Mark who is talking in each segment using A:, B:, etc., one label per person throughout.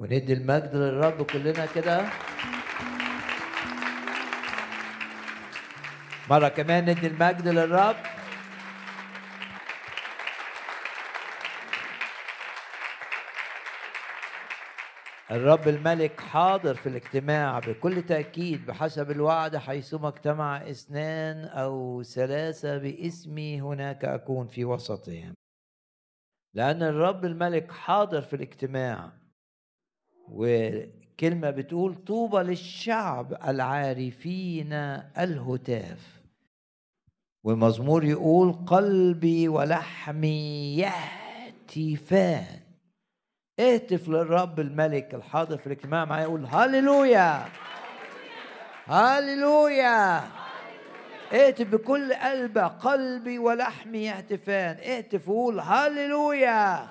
A: وندي المجد للرب كلنا كده. مرة كمان ندي المجد للرب. الرب الملك حاضر في الاجتماع بكل تأكيد بحسب الوعد حيثما اجتمع اثنان أو ثلاثة باسمي هناك أكون في وسطهم. لأن الرب الملك حاضر في الاجتماع وكلمة بتقول طوبى للشعب العارفين الهتاف. والمزمور يقول قلبي ولحمي يهتفان. اهتف للرب الملك الحاضر في الاجتماع معايا يقول هللويا. هللويا. اهتف بكل قلبك قلبي ولحمي يهتفان. اهتف وقول هللويا.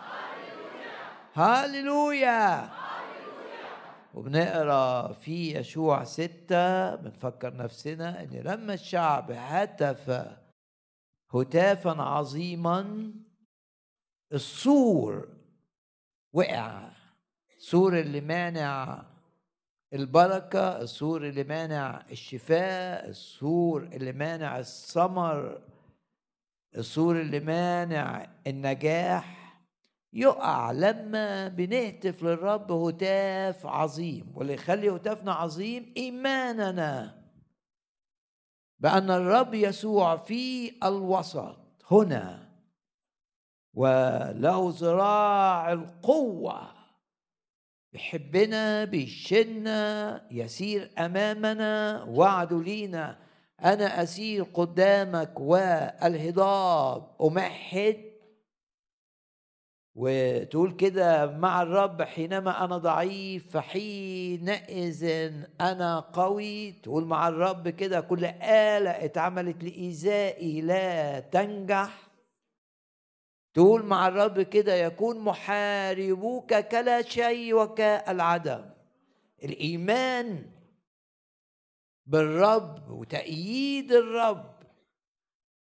A: هللويا. وبنقرأ في يشوع ستة بنفكر نفسنا إن لما الشعب هتف هتافا عظيما السور وقع. سور اللي مانع البركة السور اللي مانع الشفاء السور اللي مانع الثمر السور اللي مانع النجاح. يقع لما بنهتف للرب هتاف عظيم واللي يخلي هتافنا عظيم إيماننا بأن الرب يسوع في الوسط هنا وله ذراع القوة بيحبنا بيشنا يسير أمامنا وعده لينا أنا أسير قدامك والهضاب أمهد وتقول كده مع الرب حينما أنا ضعيف فحينئذ أنا قوي. تقول مع الرب كده كل آلة اتعملت لإيذائي لا تنجح. تقول مع الرب كده يكون محاربوك كلا شيء وكالعدم. الإيمان بالرب وتأييد الرب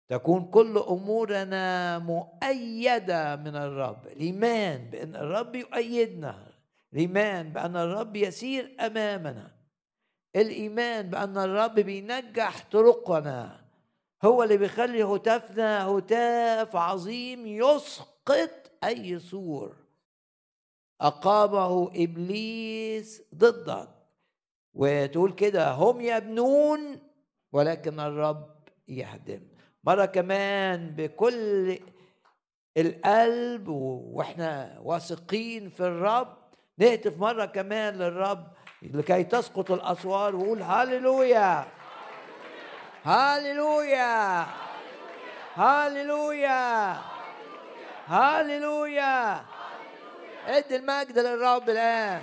A: تكون كل أمورنا مؤيدة من الرب. الإيمان بأن الرب يؤيدنا. الإيمان بأن الرب يسير أمامنا. الإيمان بأن الرب بينجح طرقنا. هو اللي بيخلي هتافنا هتاف عظيم يسقط أي سور. أقامه إبليس ضدك. وتقول كده هم يبنون ولكن الرب يهدم. مرة كمان بكل القلب وإحنا واثقين في الرب. نهتف مرة كمان للرب لكي تسقط الأسوار وقول هاليلويا هاليلويا هاليلويا هاليلويا ادي المجد للرب الآن.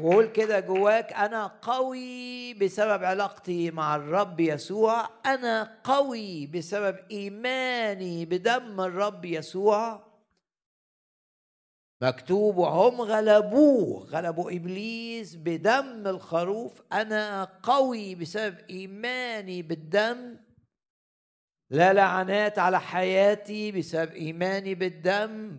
A: وقول كده جواك أنا قوي بسبب علاقتي مع الرب يسوع أنا قوي بسبب إيماني بدم الرب يسوع. مكتوب وهم غلبوه غلبوا إبليس بدم الخروف أنا قوي بسبب إيماني بالدم. لا لعنات على حياتي بسبب إيماني بالدم.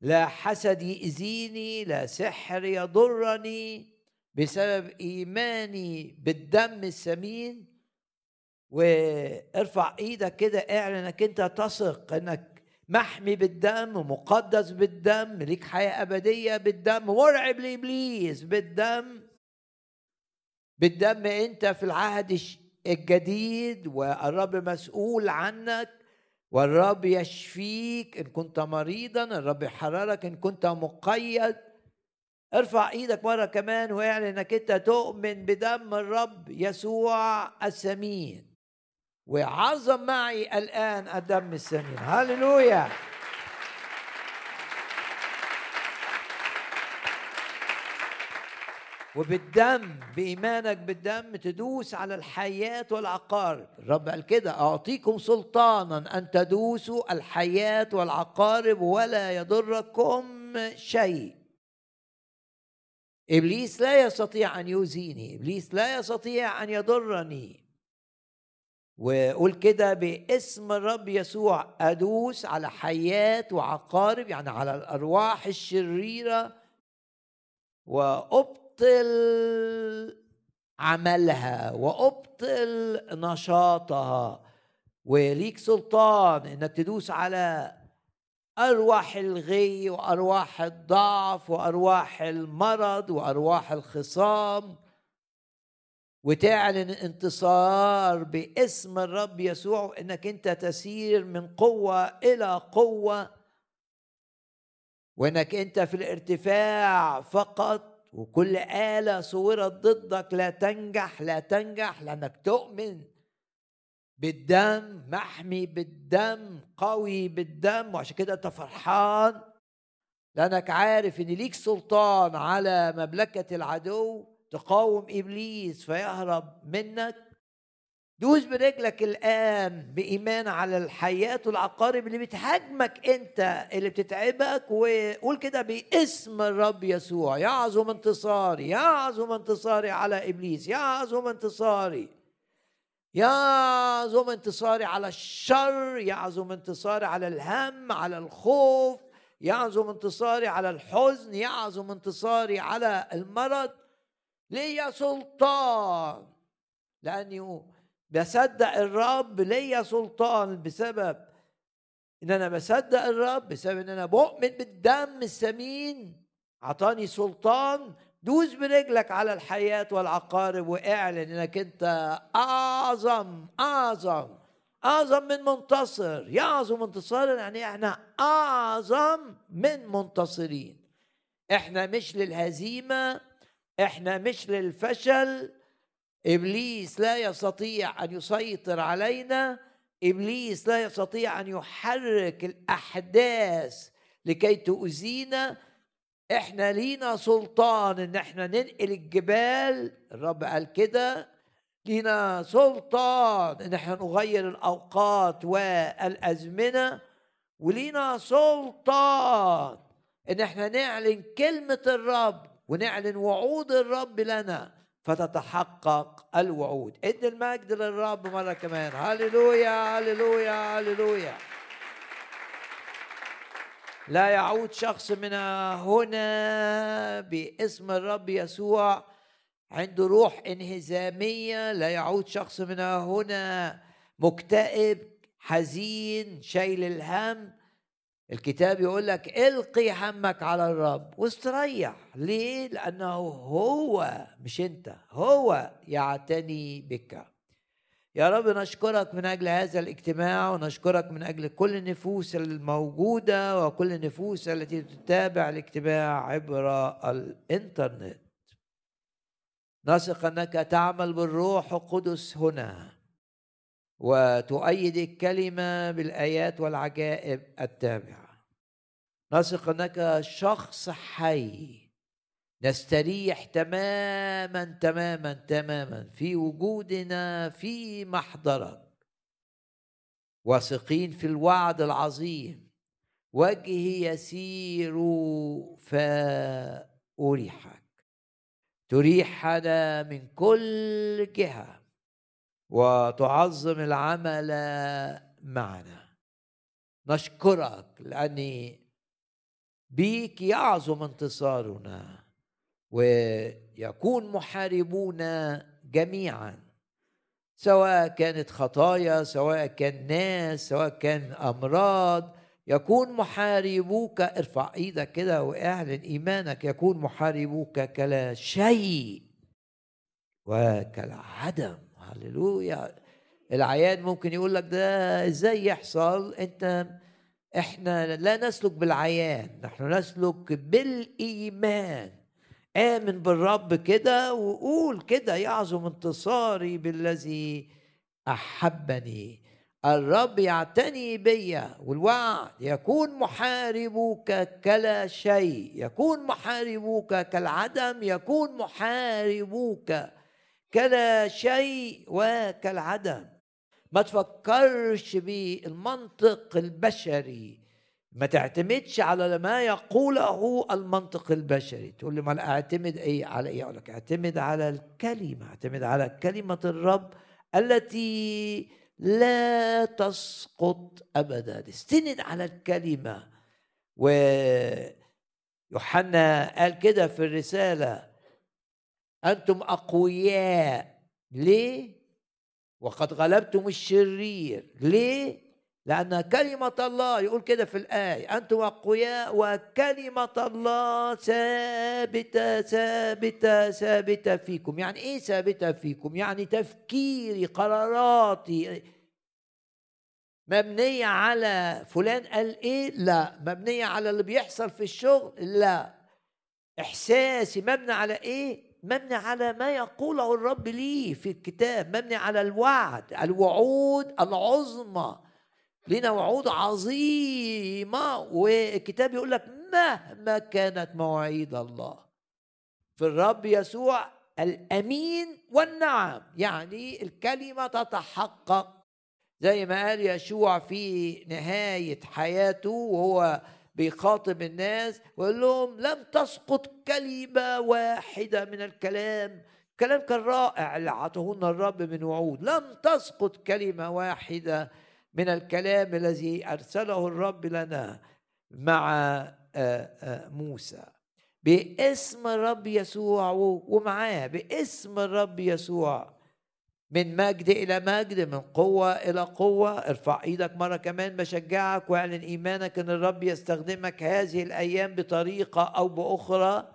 A: لا حسد يأذيني لا سحر يضرني بسبب إيماني بالدم الثمين وارفع إيدك كده اعلن إنك أنت تثق إنك محمي بالدم ومقدس بالدم ليك حياة أبدية بالدم مرعب لإبليس بالدم. بالدم أنت في العهد الجديد والرب مسؤول عنك. والرب يشفيك إن كنت مريضا الرب يحررك إن كنت مقيد. ارفع إيدك مرة كمان واعلن إنك أنت تؤمن بدم الرب يسوع الثمين وعظم معي الآن الدم الثمين هللويا! وبالدم بإيمانك بالدم تدوس على الحياة والعقارب. الرب قال كده أعطيكم سلطانا أن تدوسوا الحياة والعقارب ولا يضركم شيء. إبليس لا يستطيع أن يؤذيني إبليس لا يستطيع أن يضرني. وقول كده باسم الرب يسوع أدوس على حيات وعقارب يعني على الأرواح الشريرة وابطل عملها وأبطل نشاطها. وليك سلطان إنك تدوس على أرواح الغي وأرواح الضعف وأرواح المرض وأرواح الخصام. وتعلن انتصار باسم الرب يسوع إنك أنت تسير من قوة إلى قوة. وإنك أنت في الارتفاع فقط وكل آلة صورت ضدك لا تنجح لا تنجح لأنك تؤمن بالدم محمي بالدم قوي بالدم وعشان كده أنت فرحان لأنك عارف إن ليك سلطان على مملكة العدو تقاوم إبليس فيهرب منك. دوس برجلك الآن بإيمان على الحياة والعقارب اللي بتهاجمك أنت اللي بتتعبك وقول كده باسم الرب يسوع. يعظم انتصاري يعظم انتصاري على إبليس يعظم انتصاري يعظم انتصاري على الشر يعظم انتصاري على الهم على الخوف يعظم انتصاري على الحزن يعظم انتصاري على المرض. ليا سلطان لأني بصدق الرب ليا سلطان بسبب إن أنا بصدق الرب بسبب إن أنا بؤمن بالدم الثمين أعطاني سلطان دوس برجلك على الحياة والعقارب واعلن إنك أنت أعظم أعظم أعظم من منتصر. يعظم انتصارا يعني إحنا أعظم من منتصرين. إحنا مش للهزيمة إحنا مش للفشل إبليس لا يستطيع أن يسيطر علينا. إبليس لا يستطيع أن يحرك الأحداث لكي تؤذينا. إحنا لينا سلطان إن إحنا ننقل الجبال. الرب قال كده. لينا سلطان إن إحنا نغير الأوقات والأزمنة. ولينا سلطان إن إحنا نعلن كلمة الرب ونعلن وعود الرب لنا. فتتحقق الوعود. ادي المجد للرب مرة كمان. هللويا هللويا هللويا. لا يعود شخص من هنا باسم الرب يسوع عنده روح انهزامية. لا يعود شخص من هنا مكتئب حزين شايل الهم. الكتاب يقول لك إلقي همك على الرب واستريح. ليه؟ لأنه هو مش أنت هو يعتني بك. يا رب نشكرك من أجل هذا الاجتماع ونشكرك من أجل كل النفوس الموجودة وكل النفوس التي تتابع الاجتماع عبر الإنترنت. نثق أنك تعمل بالروح القدس هنا وتؤيد الكلمة بالآيات والعجائب التابعة. نثق أنك شخص حي. نستريح تماما تماما تماما. في وجودنا في محضرك. واثقين في الوعد العظيم. وجهي يسير فأريحك. تريحنا من كل جهة. وتعظم العمل معنا. نشكرك لأني بيك يعظم انتصارنا ويكون محاربون جميعا سواء كانت خطايا سواء كان ناس سواء كان أمراض. يكون محاربوك ارفع إيدك كده وأعلن إيمانك يكون محاربوك كلا شيء وكالعدم. هللويا. العيان ممكن يقول لك ده إزاي يحصل؟ أنت إحنا لا نسلك بالعيان نحن نسلك بالإيمان. آمن بالرب كده وقول كده يعظم انتصاري بالذي أحبني. الرب يعتني بيا والوعد يكون محاربوك كلا شيء يكون محاربوك كالعدم يكون محاربوك كلا شيء وكالعدم. ما تفكرش بالمنطق البشري. ما تعتمدش على ما يقوله المنطق البشري. تقول لي ما أعتمد إيه على إيه؟ أقول لك أعتمد على الكلمة. أعتمد على كلمة الرب التي لا تسقط ابدا. استند على الكلمة. و يوحنا قال كده في الرسالة أنتم أقوياء. ليه؟ وقد غلبتم الشرير. ليه؟ لأن كلمة الله يقول كده في الآية أنتم أقوياء وكلمة الله ثابتة ثابتة ثابتة فيكم. يعني إيه ثابتة فيكم؟ يعني تفكيري قراراتي. مبنية على فلان قال إيه؟ لا. مبنية على اللي بيحصل في الشغل؟ لا. إحساسي مبني على إيه؟ مبني على ما يقوله الرب لي في الكتاب مبني على الوعد الوعود العظمى. لنا وعود عظيمة والكتاب يقول لك مهما كانت مواعيد الله. في الرب يسوع الأمين والنعم يعني الكلمة تتحقق. زي ما قال يشوع في نهاية حياته وهو بيخاطب الناس ويقول لهم لم تسقط كلمة واحدة من الكلام. كلام كان رائع اللي عطهن الرب من وعود. لم تسقط كلمة واحدة من الكلام الذي أرسله الرب لنا مع موسى. باسم الرب يسوع ومعاه باسم الرب يسوع. من مجد إلى مجد من قوة إلى قوة. ارفع إيدك مرة كمان بشجعك واعلن إيمانك إن الرب يستخدمك هذه الأيام بطريقة أو بأخرى.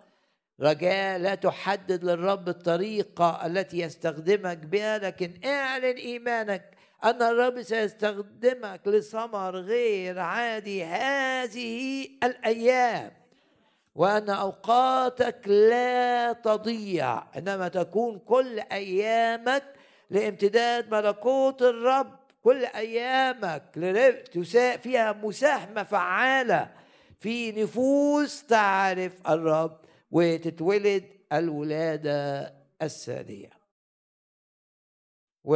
A: رجاء لا تحدد للرب الطريقة التي يستخدمك بها لكن اعلن إيمانك أن الرب سيستخدمك لثمر غير عادي هذه الأيام. وأن أوقاتك لا تضيع إنما تكون كل أيامك لامتداد ملكوت الرب كل أيامك فيها مساهمة فعالة في نفوس تعرف الرب وتتولد الولادة الثانية. و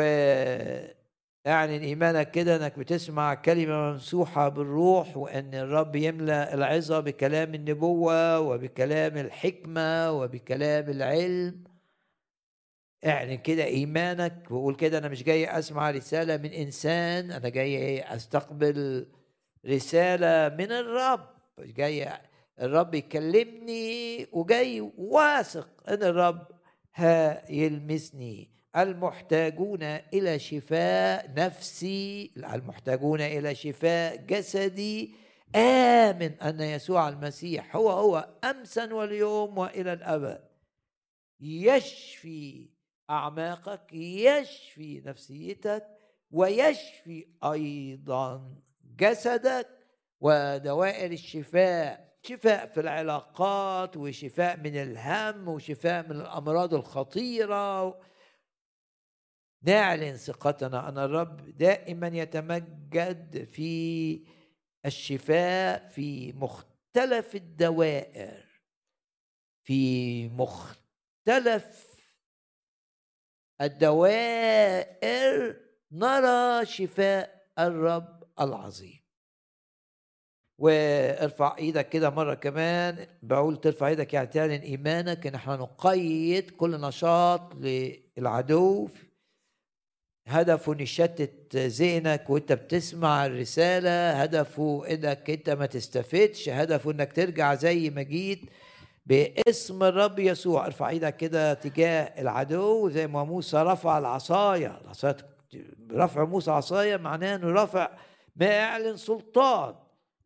A: اعلن إيمانك كده إنك بتسمع كلمة ممسوحة بالروح وإن الرب يملأ العظة بكلام النبوة وبكلام الحكمة وبكلام العلم. اعلن كده إيمانك وقول كده أنا مش جاي أسمع رسالة من إنسان أنا جاي أستقبل رسالة من الرب. جاي الرب يكلمني وجاي واثق إن الرب هيلمسني. المحتاجون إلى شفاء نفسي المحتاجون إلى شفاء جسدي. آمن أن يسوع المسيح هو هو أمسا واليوم وإلى الأبد. يشفي أعماقك يشفي نفسيتك ويشفي أيضا جسدك ودوائر الشفاء شفاء في العلاقات وشفاء من الهم وشفاء من الأمراض الخطيرة. نعلن ثقتنا أن الرب دائما يتمجد في الشفاء في مختلف الدوائر في مختلف الدوائر نرى شفاء الرب العظيم. وارفع إيدك كده مرة كمان. بقول ترفع إيدك يعني تعلن إيمانك إن إحنا نقيد كل نشاط للعدو. هدفه نشتت ذهنك وإنت بتسمع الرسالة. هدفه إنك إنت ما تستفدش. هدفه إنك ترجع زي ما جيت. باسم الرب يسوع. ارفع إيدك كده تجاه العدو زي ما موسى رفع العصاية. رفع موسى عصاية معناه انه رفع ما يعلن سلطان.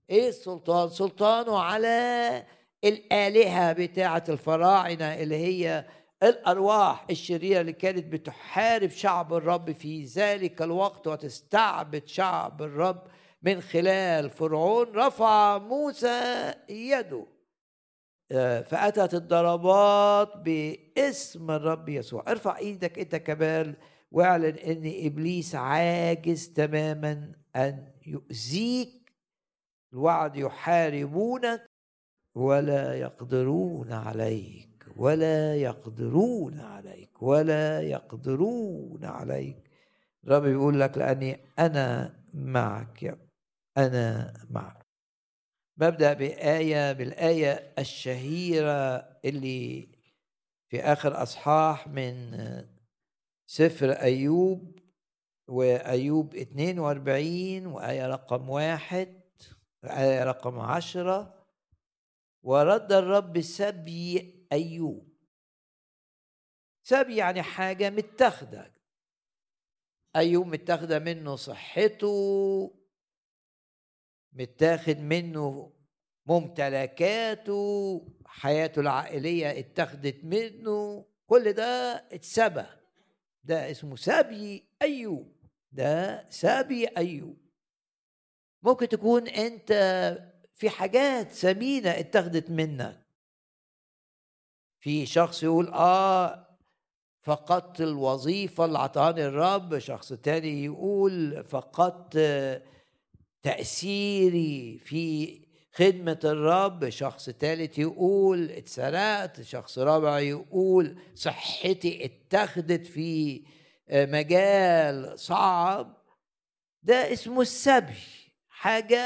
A: إيه السلطان؟ سلطانه على الآلهة بتاعة الفراعنة اللي هي الأرواح الشريرة اللي كانت بتحارب شعب الرب في ذلك الوقت وتستعبد شعب الرب من خلال فرعون. رفع موسى يده. فأتت الضربات باسم الرب يسوع. ارفع إيدك انت كمان واعلن ان إبليس عاجز تماما أن يؤذيك. الوعد يحاربونك ولا يقدرون عليك ولا يقدرون عليك ولا يقدرون عليك. الرب بيقول لك لأني أنا معك يا أنا معك. ببدأ بآية بالآية الشهيرة اللي في آخر أصحاح من سفر أيوب وأيوب 42 وآية رقم واحد آية رقم عشرة. ورد الرب سبي أيوب. سبي يعني حاجة متاخدة. أيوب متاخدة منه صحته متاخد منه ممتلكاته حياته العائلية اتخذت منه كل ده اتسبى. ده اسمه سبي أيوب. ده سبي أيوب. ممكن تكون أنت في حاجات ثمينة اتخذت منك. في شخص يقول آه فقدت الوظيفة اللي عطاني الرب. شخص تاني يقول فقدت تأثيري في خدمة الرب شخص ثالث يقول اتسرقت شخص رابع يقول صحتي اتخذت في مجال صعب. ده اسمه السبي حاجة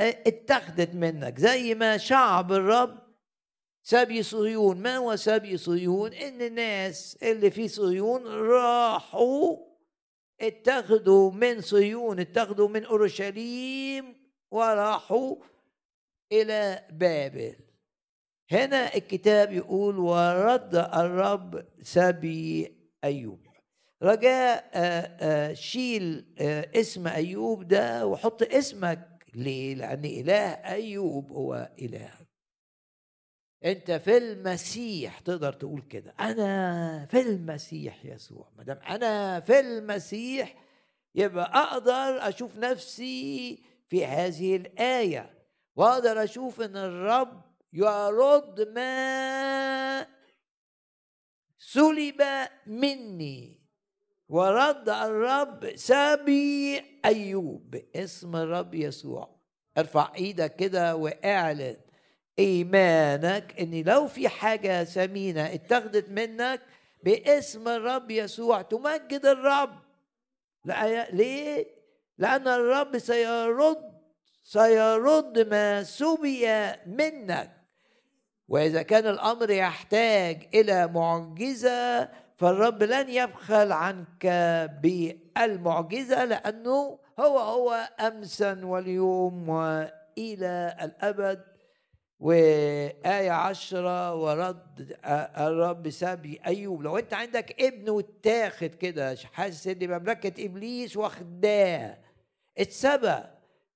A: اتخذت منك. زي ما شعب الرب سبي صهيون. ما هو سبي صهيون؟ إن الناس اللي في صهيون راحوا اتخذوا من صهيون اتخذوا من اورشليم وراحوا إلى بابل. هنا الكتاب يقول ورد الرب سبي أيوب رجاء شيل اسم أيوب ده وحط اسمك ليه؟ لأن إله أيوب هو الهك انت في المسيح تقدر تقول كده. أنا في المسيح يسوع. ما دام أنا في المسيح يبقى أقدر أشوف نفسي في هذه الآية. وأقدر أشوف إن الرب يرد ما سلب مني. ورد الرب سبي أيوب باسم الرب يسوع. ارفع إيدك كده واعلن. إيمانك إن لو في حاجة ثمينه اتخذت منك باسم الرب يسوع تمجد الرب. ليه؟ لأن الرب سيرد سيرد ما سبي منك. وإذا كان الأمر يحتاج إلى معجزة فالرب لن يبخل عنك بالمعجزة لأنه هو هو امسا واليوم وإلى الأبد. وآية عشرة ورد الرب سبي أيوب. لو أنت عندك ابن واتاخد كده حاسس إن مملكة إبليس واخداه اتسبى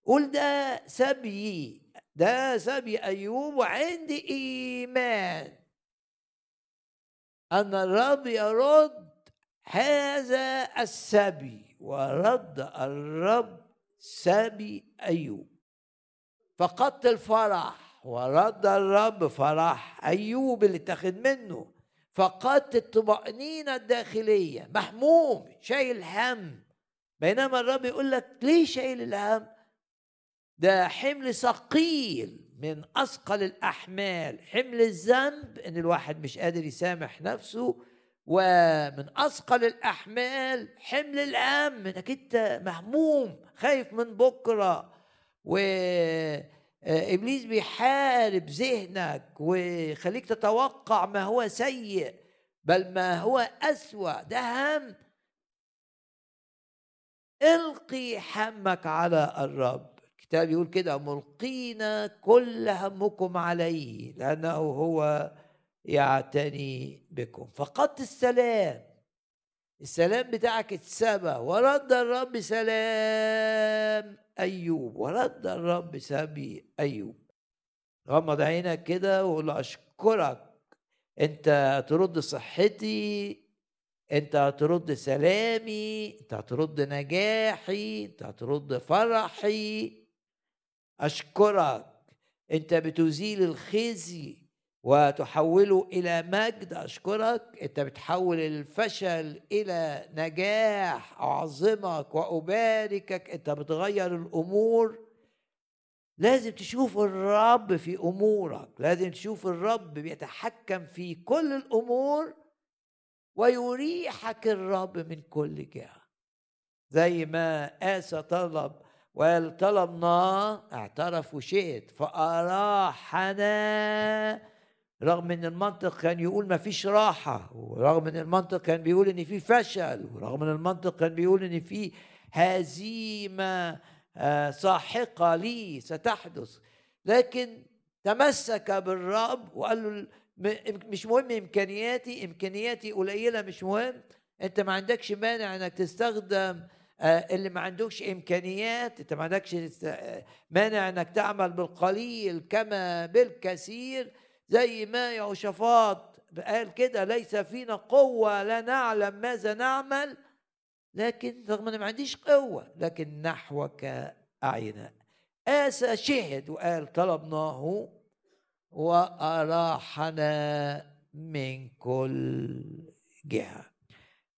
A: قول ده سبي ده سبي أيوب وعندي إيمان أن الرب يرد هذا السبي. ورد الرب سبي أيوب. فقدت الفرح. ورد الرب فرح أيوب اللي اتخذ منه. فقدت الطمأنينة الداخلية. محموم شايل هم. بينما الرب يقول لك ليه شايل الهم؟ ده حمل ثقيل من أثقل الأحمال. حمل الذنب إن الواحد مش قادر يسامح نفسه. ومن أثقل الأحمال حمل الهم إنك أنت مهموم خايف من بكرة. و إبليس بيحارب ذهنك ويخليك تتوقع ما هو سيء بل ما هو أسوأ. ده هم. القي همك على الرب. الكتاب يقول كده ملقين كل همكم عليه لأنه هو يعتني بكم. فقدت السلام. السلام بتاعك اتسبى ورد الرب سلام أيوب. ورد الرب سبي أيوب. غمض عينك كده وقول أشكرك. أنت هترد صحتي. أنت هترد سلامي. أنت هترد نجاحي. أنت هترد فرحي. أشكرك. أنت بتزيل الخزي. وتحوله إلى مجد. أشكرك. أنت بتحول الفشل إلى نجاح اعظمك وأباركك. أنت بتغير الأمور. لازم تشوف الرب في أمورك. لازم تشوف الرب بيتحكم في كل الأمور ويريحك الرب من كل جهة. زي ما آسى طلب وقال طلبنا اعترف وشئت فأراحنا رغم إن المنطق كان يقول ما فيش راحة ورغم إن المنطق كان بيقول إن في فشل ورغم إن المنطق كان بيقول إن في هزيمة آه، ساحقة لي ستحدث. لكن تمسك بالرب وقال له مش مهم إمكانياتي إمكانياتي قليلة مش مهم. أنت ما عندكش مانع إنك تستخدم آه، اللي ما عندكش إمكانيات. أنت ما عندكش مانع إنك تعمل بالقليل كما بالكثير. زي ما يهوشافاط قال كده ليس فينا قوة لا نعلم ماذا نعمل لكن رغم ان ما عنديش قوة لكن نحوك أعينا. آسى شهد وقال طلبناه وأراحنا من كل جهة.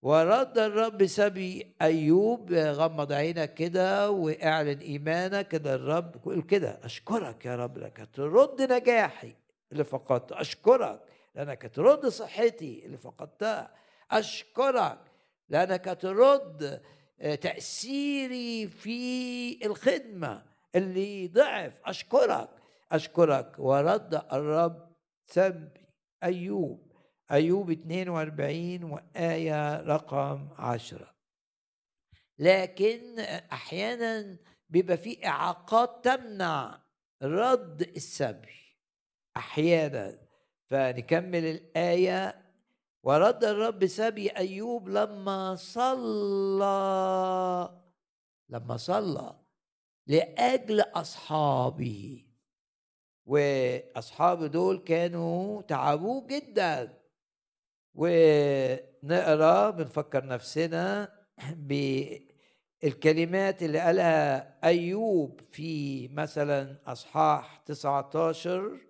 A: ورد الرب سبي أيوب غمض عينك كده واعلن إيمانك. كده الرب كده أشكرك يا رب لك ترد نجاحي. اللي فقدته أشكرك لأنك ترد صحتي اللي فقدتها أشكرك لأنك ترد تأثيري في الخدمة اللي ضعف. أشكرك أشكرك. ورد الرب سبي أيوب أيوب 42 وآية رقم عشرة. لكن أحيانا بيبقى في إعاقات تمنع رد السبي. أحيانا. فنكمل الآية. ورد الرب سبي أيوب لما صلى لما صلى لأجل أصحابه. واصحابه دول كانوا تعبوه جدا. ونقرأ بنفكر نفسنا بالكلمات اللي قالها أيوب في مثلا أصحاح 19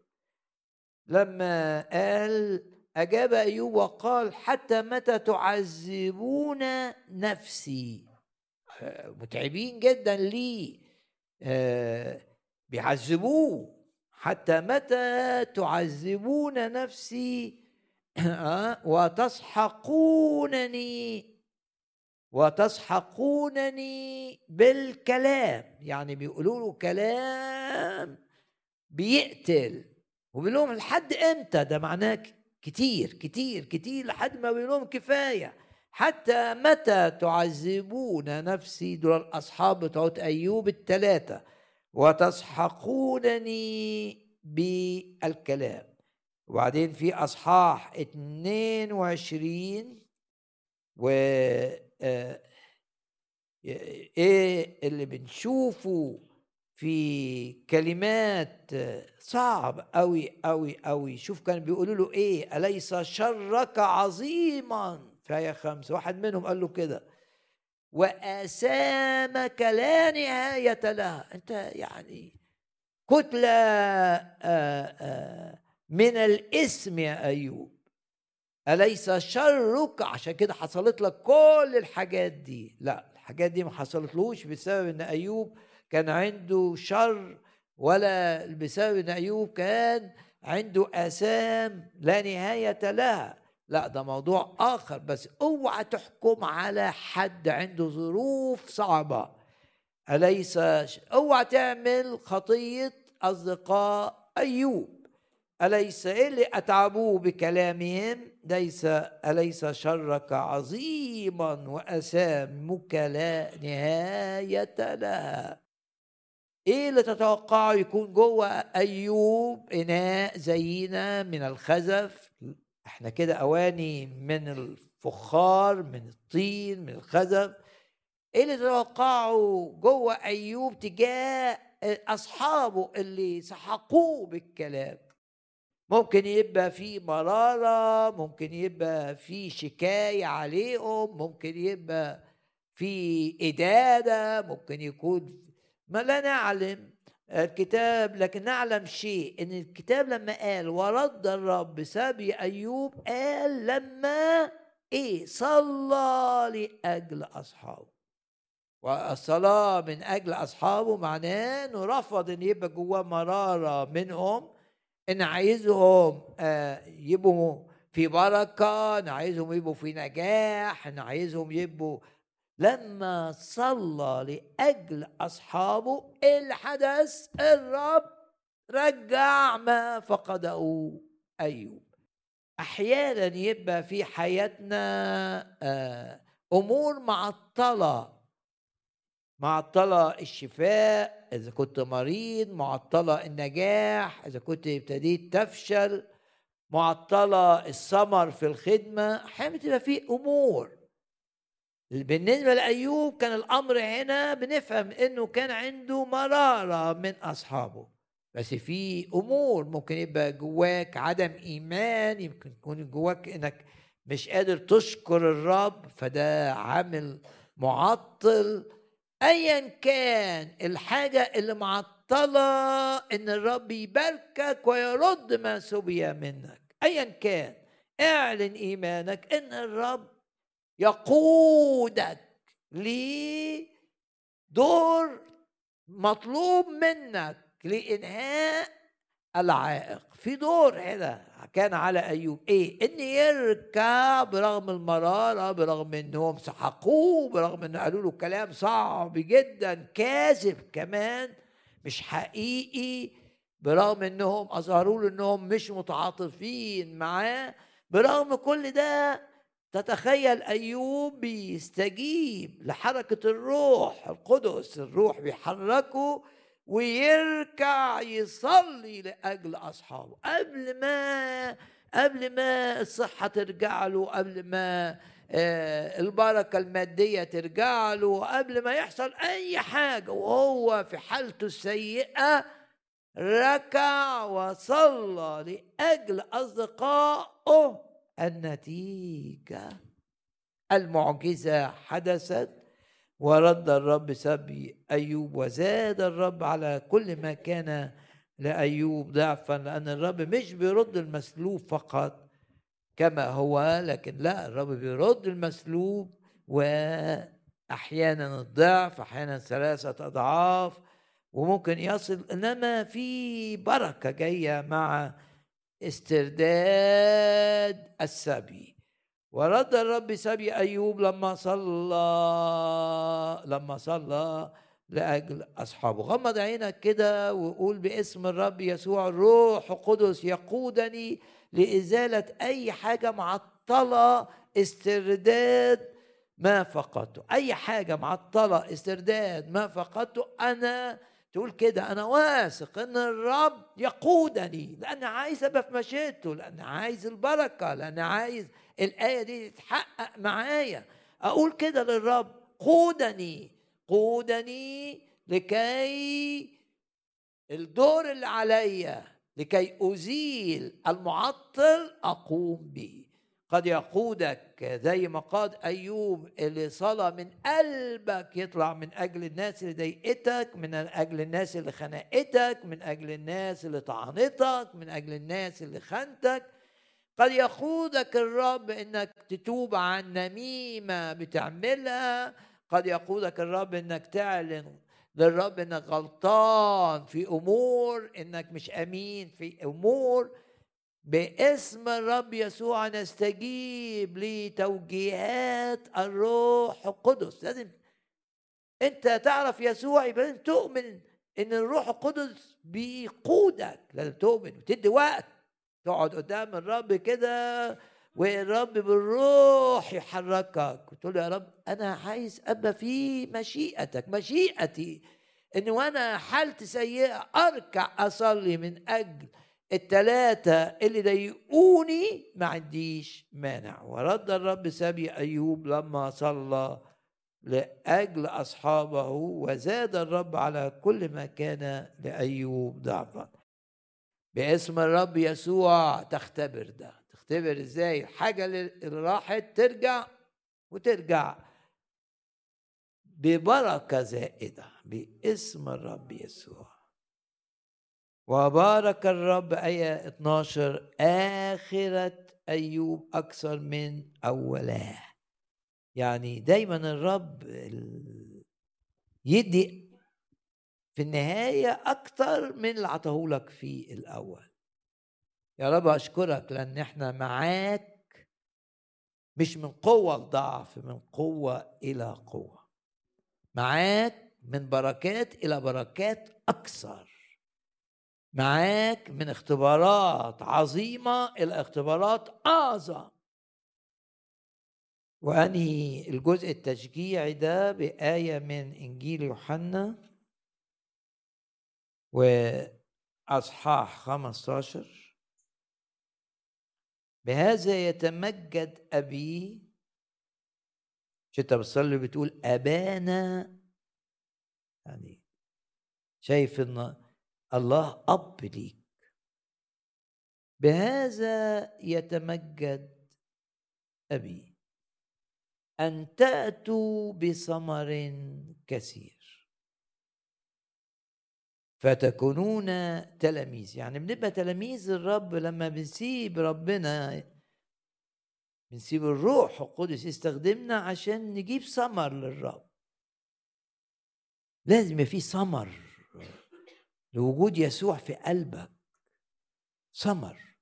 A: لما قال أجاب أيوب وقال حتى متى تعذبون نفسي؟ متعبين جدا ليه آه، بيعذبوه. حتى متى تعذبون نفسي؟ آه، وتسحقونني وتسحقونني بالكلام. يعني بيقولوا له كلام بيقتل. وبيقول لهم لحد إمتى؟ ده معناه كتير كتير كتير لحد ما بيقول لهم كفاية. حتى متى تعذبون نفسي؟ دول الأصحاب بتوع أيوب الثلاثه وتسحقونني بالكلام. وبعدين في أصحاح 22 و آه، إيه اللي بنشوفه؟ في كلمات صعب قوي قوي قوي شوف كان بيقولوا له إيه؟ أليس شرك عظيما؟ في خمسة واحد منهم قال له كده. وآثامك لا نهاية لها. أنت يعني كتلة آه، آه، من الاسم يا أيوب. أليس شرك؟ عشان كده حصلت لك كل الحاجات دي. لا الحاجات دي ما حصلتلوش بسبب إن أيوب كان عنده شر ولا بسبب إن أيوب كان عنده آثام لا نهاية لها. لا ده موضوع آخر بس أوعى تحكم على حد عنده ظروف صعبة. أليس أوعى تعمل خطية أصدقاء أيوب. أليس إيه اللي أتعبوه بكلامهم؟ ليس أليس شرك عظيما وأسامك لا نهاية لها. إيه اللي تتوقعه يكون جوه أيوب إناء زينا من الخزف؟ إحنا كده أواني من الفخار من الطين من الخزف. إيه اللي تتوقعه جوه أيوب تجاه أصحابه اللي سحقوه بالكلام؟ ممكن يبقى في مرارة ممكن يبقى في شكاية عليهم ممكن يبقى في ادانه ممكن يكون ما لا نعلم الكتاب لكن نعلم شيء إن الكتاب لما قال ورد الرب سبي أيوب قال لما إيه؟ صلى لأجل أصحابه. والصلاة من أجل أصحابه معناه إنه رفض إن يبقى جواه مرارة منهم إن عايزهم آه، يبقوا في بركة إن عايزهم يبقوا في نجاح إن عايزهم يبقوا لما صلى لأجل أصحابه الحدث الرب رجع ما فقده ايوب أحيانا يبقى في حياتنا آه، أمور معطلة. معطلة الشفاء إذا كنت مريض معطلة النجاح إذا كنت ابتديت تفشل معطلة الثمر في الخدمة أحيانا بتبقى في أمور. بالنسبة لأيوب كان الأمر هنا بنفهم إنه كان عنده مرارة من أصحابه. بس في أمور ممكن يبقى جواك عدم إيمان يمكن يكون جواك إنك مش قادر تشكر الرب فده عامل معطل. ايا كان الحاجة اللي معطلة إن الرب يباركك ويرد ما سبي منك. ايا كان اعلن إيمانك إن الرب يقودك لدور مطلوب منك لإنهاء العائق. في دور هنا كان على أيوب. إيه؟ إن يركع برغم المرارة برغم إنهم سحقوه برغم ان قالوا له كلام صعب جدا كاذب كمان مش حقيقي برغم إنهم أظهروا له إنهم مش متعاطفين معاه برغم كل ده تتخيل أيوب بيستجيب لحركة الروح القدس الروح بيحركه ويركع يصلي لأجل أصحابه. قبل ما قبل ما الصحة ترجع له قبل ما آه، البركة المادية ترجع له قبل ما يحصل أي حاجة وهو في حالته السيئة ركع وصلى لأجل أصدقائه. النتيجة. المعجزة حدثت ورد الرب سبي أيوب وزاد الرب على كل ما كان لأيوب ضعفا لأن الرب مش بيرد المسلوب فقط كما هو لكن لا الرب بيرد المسلوب واحيانا الضعف أحيانا ثلاثة أضعاف وممكن يصل إنما في بركة جاية مع استرداد السبي. ورد الرب سبي أيوب لما صلى لما صلى لأجل أصحابه. غمض عينك كده وقول باسم الرب يسوع الروح القدس يقودني لإزالة أي حاجة معطلة استرداد ما فقدته. أي حاجة معطلة استرداد ما فقدته أنا تقول كده أنا واثق إن الرب يقودني لأن عايز أبقى في مشيئته لأن عايز البركة لأن عايز الآية دي تتحقق معايا. أقول كده للرب قودني قودني لكي الدور اللي عليا لكي أزيل المعطل أقوم به قد يقودك زي ما قاد أيوب اللي صلى من قلبك يطلع من أجل الناس اللي ضايقتك من أجل الناس اللي خنقتك من أجل الناس اللي طعنتك من أجل الناس اللي خنتك. قد يقودك الرب إنك تتوب عن نميمة بتعملها. قد يقودك الرب إنك تعلن للرب إنك غلطان في أمور إنك مش أمين في أمور. باسم الرب يسوع نستجيب لتوجيهات الروح القدس. لازم انت تعرف يسوع يبقى لازم تؤمن ان الروح القدس بيقودك. لازم تؤمن وتدي وقت. تقعد قدام الرب كده والرب بالروح يحركك. وتقول يا رب أنا عايز أبقى في مشيئتك. مشيئتي إن وأنا حالتي سيئة أركع أصلي من أجل التلاتة اللي ضايقوني ما عنديش مانع. ورد الرب سبي أيوب لما صلى لأجل أصحابه وزاد الرب على كل ما كان لأيوب ضعفا. باسم الرب يسوع تختبر ده. تختبر إزاي؟ الحاجة اللي راحت ترجع وترجع ببركة زائدة باسم الرب يسوع. وبارك الرب آية 12 آخرة أيوب أكثر من أولاه يعني دايما الرب يدي في النهاية أكثر من اللي عطاهولك في الأول. يا رب أشكرك لأن إحنا معاك مش من قوة لضعف من قوة إلى قوة. معاك من بركات إلى بركات أكثر. معاك من اختبارات عظيمة إلى اختبارات أعظم. وأنهي الجزء التشجيعي ده بآية من إنجيل يوحنا وأصحاح 15 بهذا يتمجد أبي مش أنت بتصلي بتقول أبانا يعني شايف إن الله أب ليك. بهذا يتمجد أبي أن تأتوا بثمر كثير. فتكونون تلاميذ. يعني بنبقى تلاميذ الرب لما بنسيب ربنا بنسيب الروح القدس يستخدمنا عشان نجيب ثمر للرب. لازم يبقى في ثمر. لوجود يسوع في قلبك. ثمر.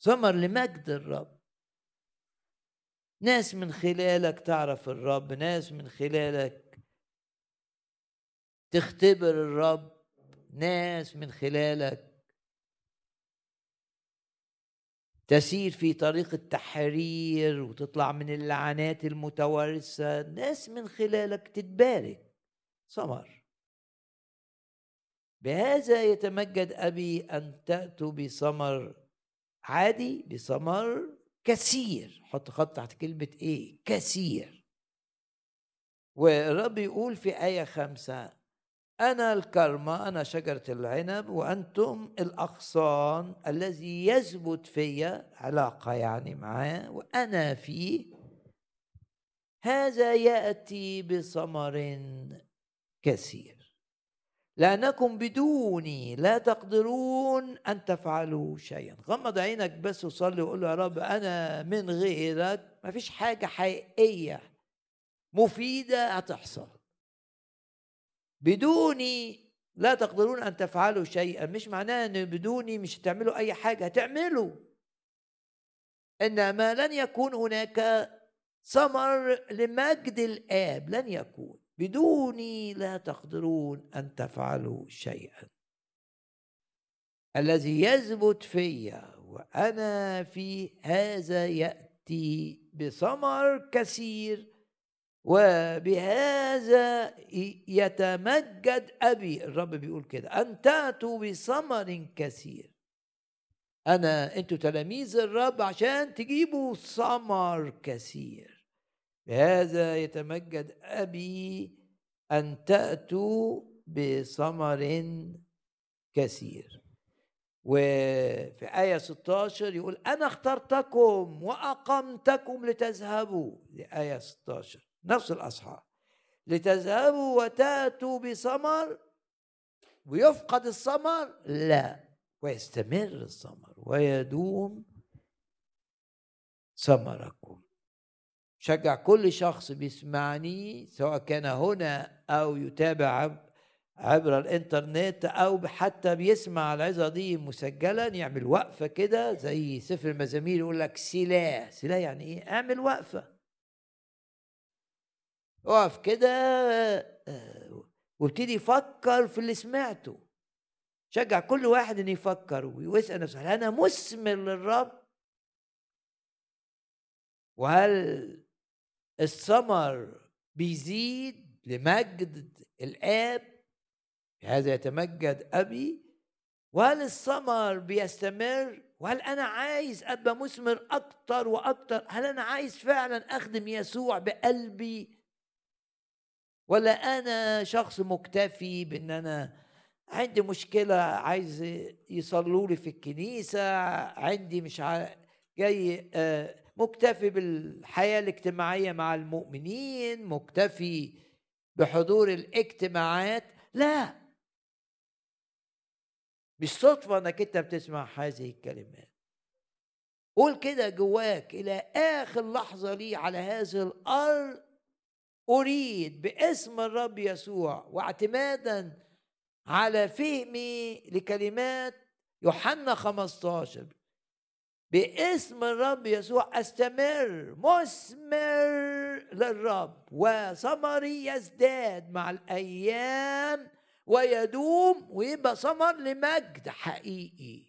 A: ثمر لمجد الرب. ناس من خلالك تعرف الرب ناس من خلالك تختبر الرب ناس من خلالك تسير في طريق التحرير وتطلع من اللعنات المتوارثة. ناس من خلالك تتبارك. ثمر. بهذا يتمجد أبي أن تأتوا بثمر عادي بثمر كثير. حط خط تحت كلمة إيه؟ كثير. والرب يقول في آية خمسة أنا الكرمة أنا شجرة العنب وأنتم الأغصان الذي يثبت فيا علاقة يعني معاه وأنا فيه. هذا يأتي بثمر كثير. لأنكم بدوني لا تقدرون أن تفعلوا شيئا. غمض عينك بس وصلي وقول له يا رب أنا من غيرك. ما فيش حاجة حقيقية مفيدة هتحصل. بدوني لا تقدرون أن تفعلوا شيئا. مش معناه أن بدوني مش هتعملوا أي حاجة هتعملوا. إنما لن يكون هناك ثمر لمجد الآب لن يكون. بدوني لا تقدرون أن تفعلوا شيئا. الذي يثبت فيا وأنا في هذا يأتي بثمر كثير وبهذا يتمجد أبي. الرب بيقول كده أن تأتوا بثمر كثير. أنا أنتوا تلاميذ الرب عشان تجيبوا ثمر كثير. بهذا يتمجد أبي أن تأتوا بثمر كثير. وفي آية 16 يقول أنا اخترتكم وأقمتكم لتذهبوا. دي آية 16 نفس الأصحاح. لتذهبوا وتأتوا بثمر ويفقد الثمر؟ لا. ويستمر الثمر ويدوم ثمركم. شجع كل شخص بيسمعني سواء كان هنا أو يتابع عبر الإنترنت أو حتى بيسمع العظة دي مسجلا يعمل وقفة كده زي سفر المزامير يقول لك سلاح. سلاح يعني إيه؟ أعمل وقفة. اقف كده وابتدي يفكر في اللي سمعته. شجع كل واحد إن يفكر ويسأل نفسه هل أنا مثمر للرب؟ وهل الثمر بيزيد لمجد الآب هذا يتمجد أبي. وهل الثمر بيستمر؟ وهل أنا عايز أبقى مثمر أكتر وأكتر؟ هل أنا عايز فعلا أخدم يسوع بقلبي؟ ولا أنا شخص مكتفي بأن أنا عندي مشكلة عايز يصلوا لي في الكنيسة عندي مش جاي آه مكتفي بالحياة الاجتماعية مع المؤمنين مكتفي بحضور الاجتماعات. لا. مش صدفه إنك أنت بتسمع هذه الكلمات. قول كده جواك إلى آخر لحظة لي على هذه الأرض. أريد باسم الرب يسوع واعتمادا على فهمي لكلمات يوحنا 15 باسم الرب يسوع أستمر مثمر للرب وثمري يزداد مع الأيام ويدوم ويبقى ثمر لمجد حقيقي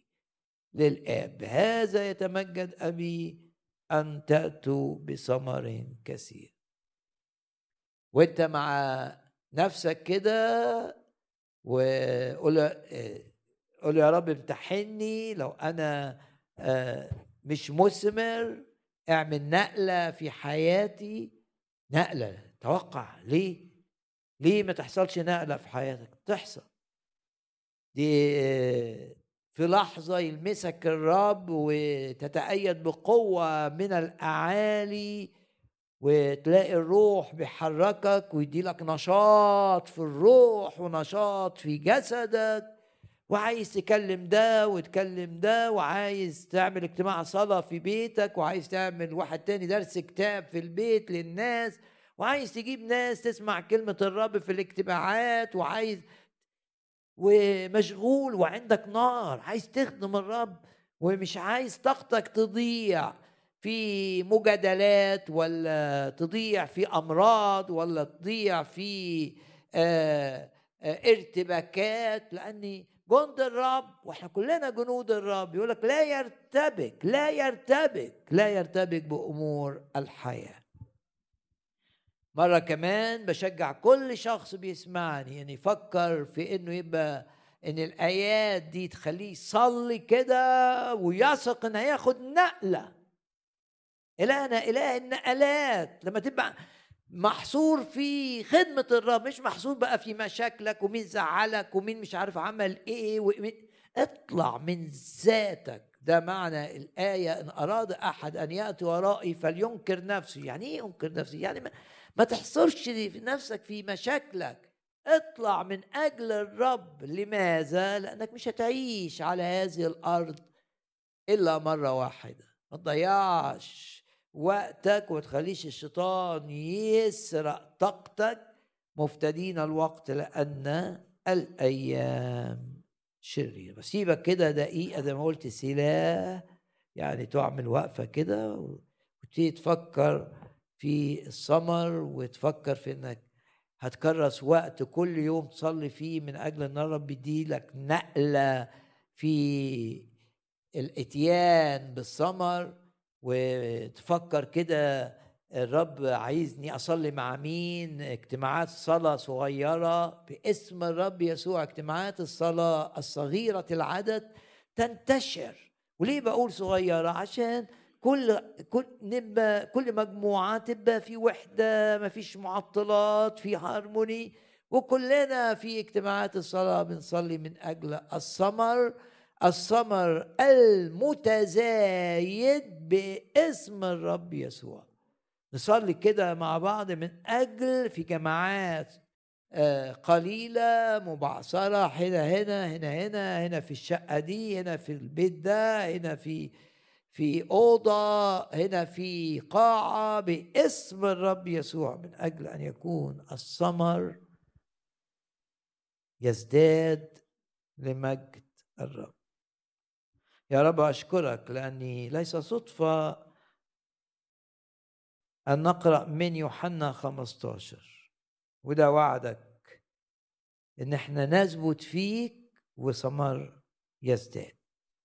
A: للآب. هذا يتمجد أبي أن تأتوا بثمر كثير. وانت مع نفسك كده وقول قول يا رب امتحني لو أنا مش مثمر اعمل نقلة في حياتي. نقلة توقع. ليه؟ ليه ما تحصلش نقلة في حياتك؟ تحصل. دي آه، في لحظة يلمسك الرب وتتأيد بقوة من الأعالي وتلاقي الروح بيحركك ويديلك نشاط في الروح ونشاط في جسدك. وعايز تكلم ده وتكلم ده وعايز تعمل اجتماع صلاة في بيتك وعايز تعمل واحد تاني درس كتاب في البيت للناس وعايز تجيب ناس تسمع كلمة الرب في الاجتماعات وعايز ومشغول وعندك نار عايز تخدم الرب ومش عايز طاقتك تضيع في مجادلات ولا تضيع في أمراض ولا تضيع في آه، آه، ارتباكات لأني جند الرب وإحنا كلنا جنود الرب يقول لك لا يرتبك لا يرتبك لا يرتبك بأمور الحياة. مرة كمان بشجع كل شخص بيسمعني يعني يفكر في إنه يبقى إن الآيات دي تخليه يصلي كده ويثق ان هياخد نقلة. إلهنا إله النقلات. لما تبقى محصور في خدمة الرب مش محصور بقى في مشاكلك ومين زعلك ومين مش عارف عمل إيه ومين. اطلع من ذاتك. ده معنى الآية إن أراد أحد أن يأتي ورائي فلينكر نفسه. يعني إيه ينكر نفسه؟ يعني ما, ما تحصرش نفسك في مشاكلك. اطلع من أجل الرب. لماذا؟ لأنك مش هتعيش على هذه الأرض إلا مرة واحدة. ما تضيعش. وقتك وتخليش الشيطان يسرق طاقتك. مفتدين الوقت لأن الأيام شريرة. بسيبك كده دقيقة زي ما قلت سلاح يعني تعمل وقفة كده وتبتدي تفكر في الثمر وتفكر في إنك هتكرس وقت كل يوم تصلي فيه من أجل إن الرب يديلك نقلة في الإتيان بالثمر وتفكر كده الرب عايزني أصلي مع مين؟ اجتماعات صلاة صغيرة باسم الرب يسوع. اجتماعات الصلاة الصغيرة العدد تنتشر. وليه بقول صغيرة؟ عشان كل كل نبقى كل مجموعة تبقى في وحدة ما فيش معطلات في هارموني. وكلنا في اجتماعات الصلاة بنصلي من أجل الثمر الثمر المتزايد باسم الرب يسوع. نصلي كده مع بعض من أجل في جماعات آه، قليلة مبعثرة هنا هنا هنا هنا هنا في الشقة دي هنا في البيت ده هنا في في أوضة هنا في قاعة باسم الرب يسوع. من أجل أن يكون الثمر يزداد لمجد الرب. يا رب أشكرك لأني ليس صدفة أن نقرأ من يوحنا 15 وده وعدك إن إحنا نثبت فيك وثمر يزداد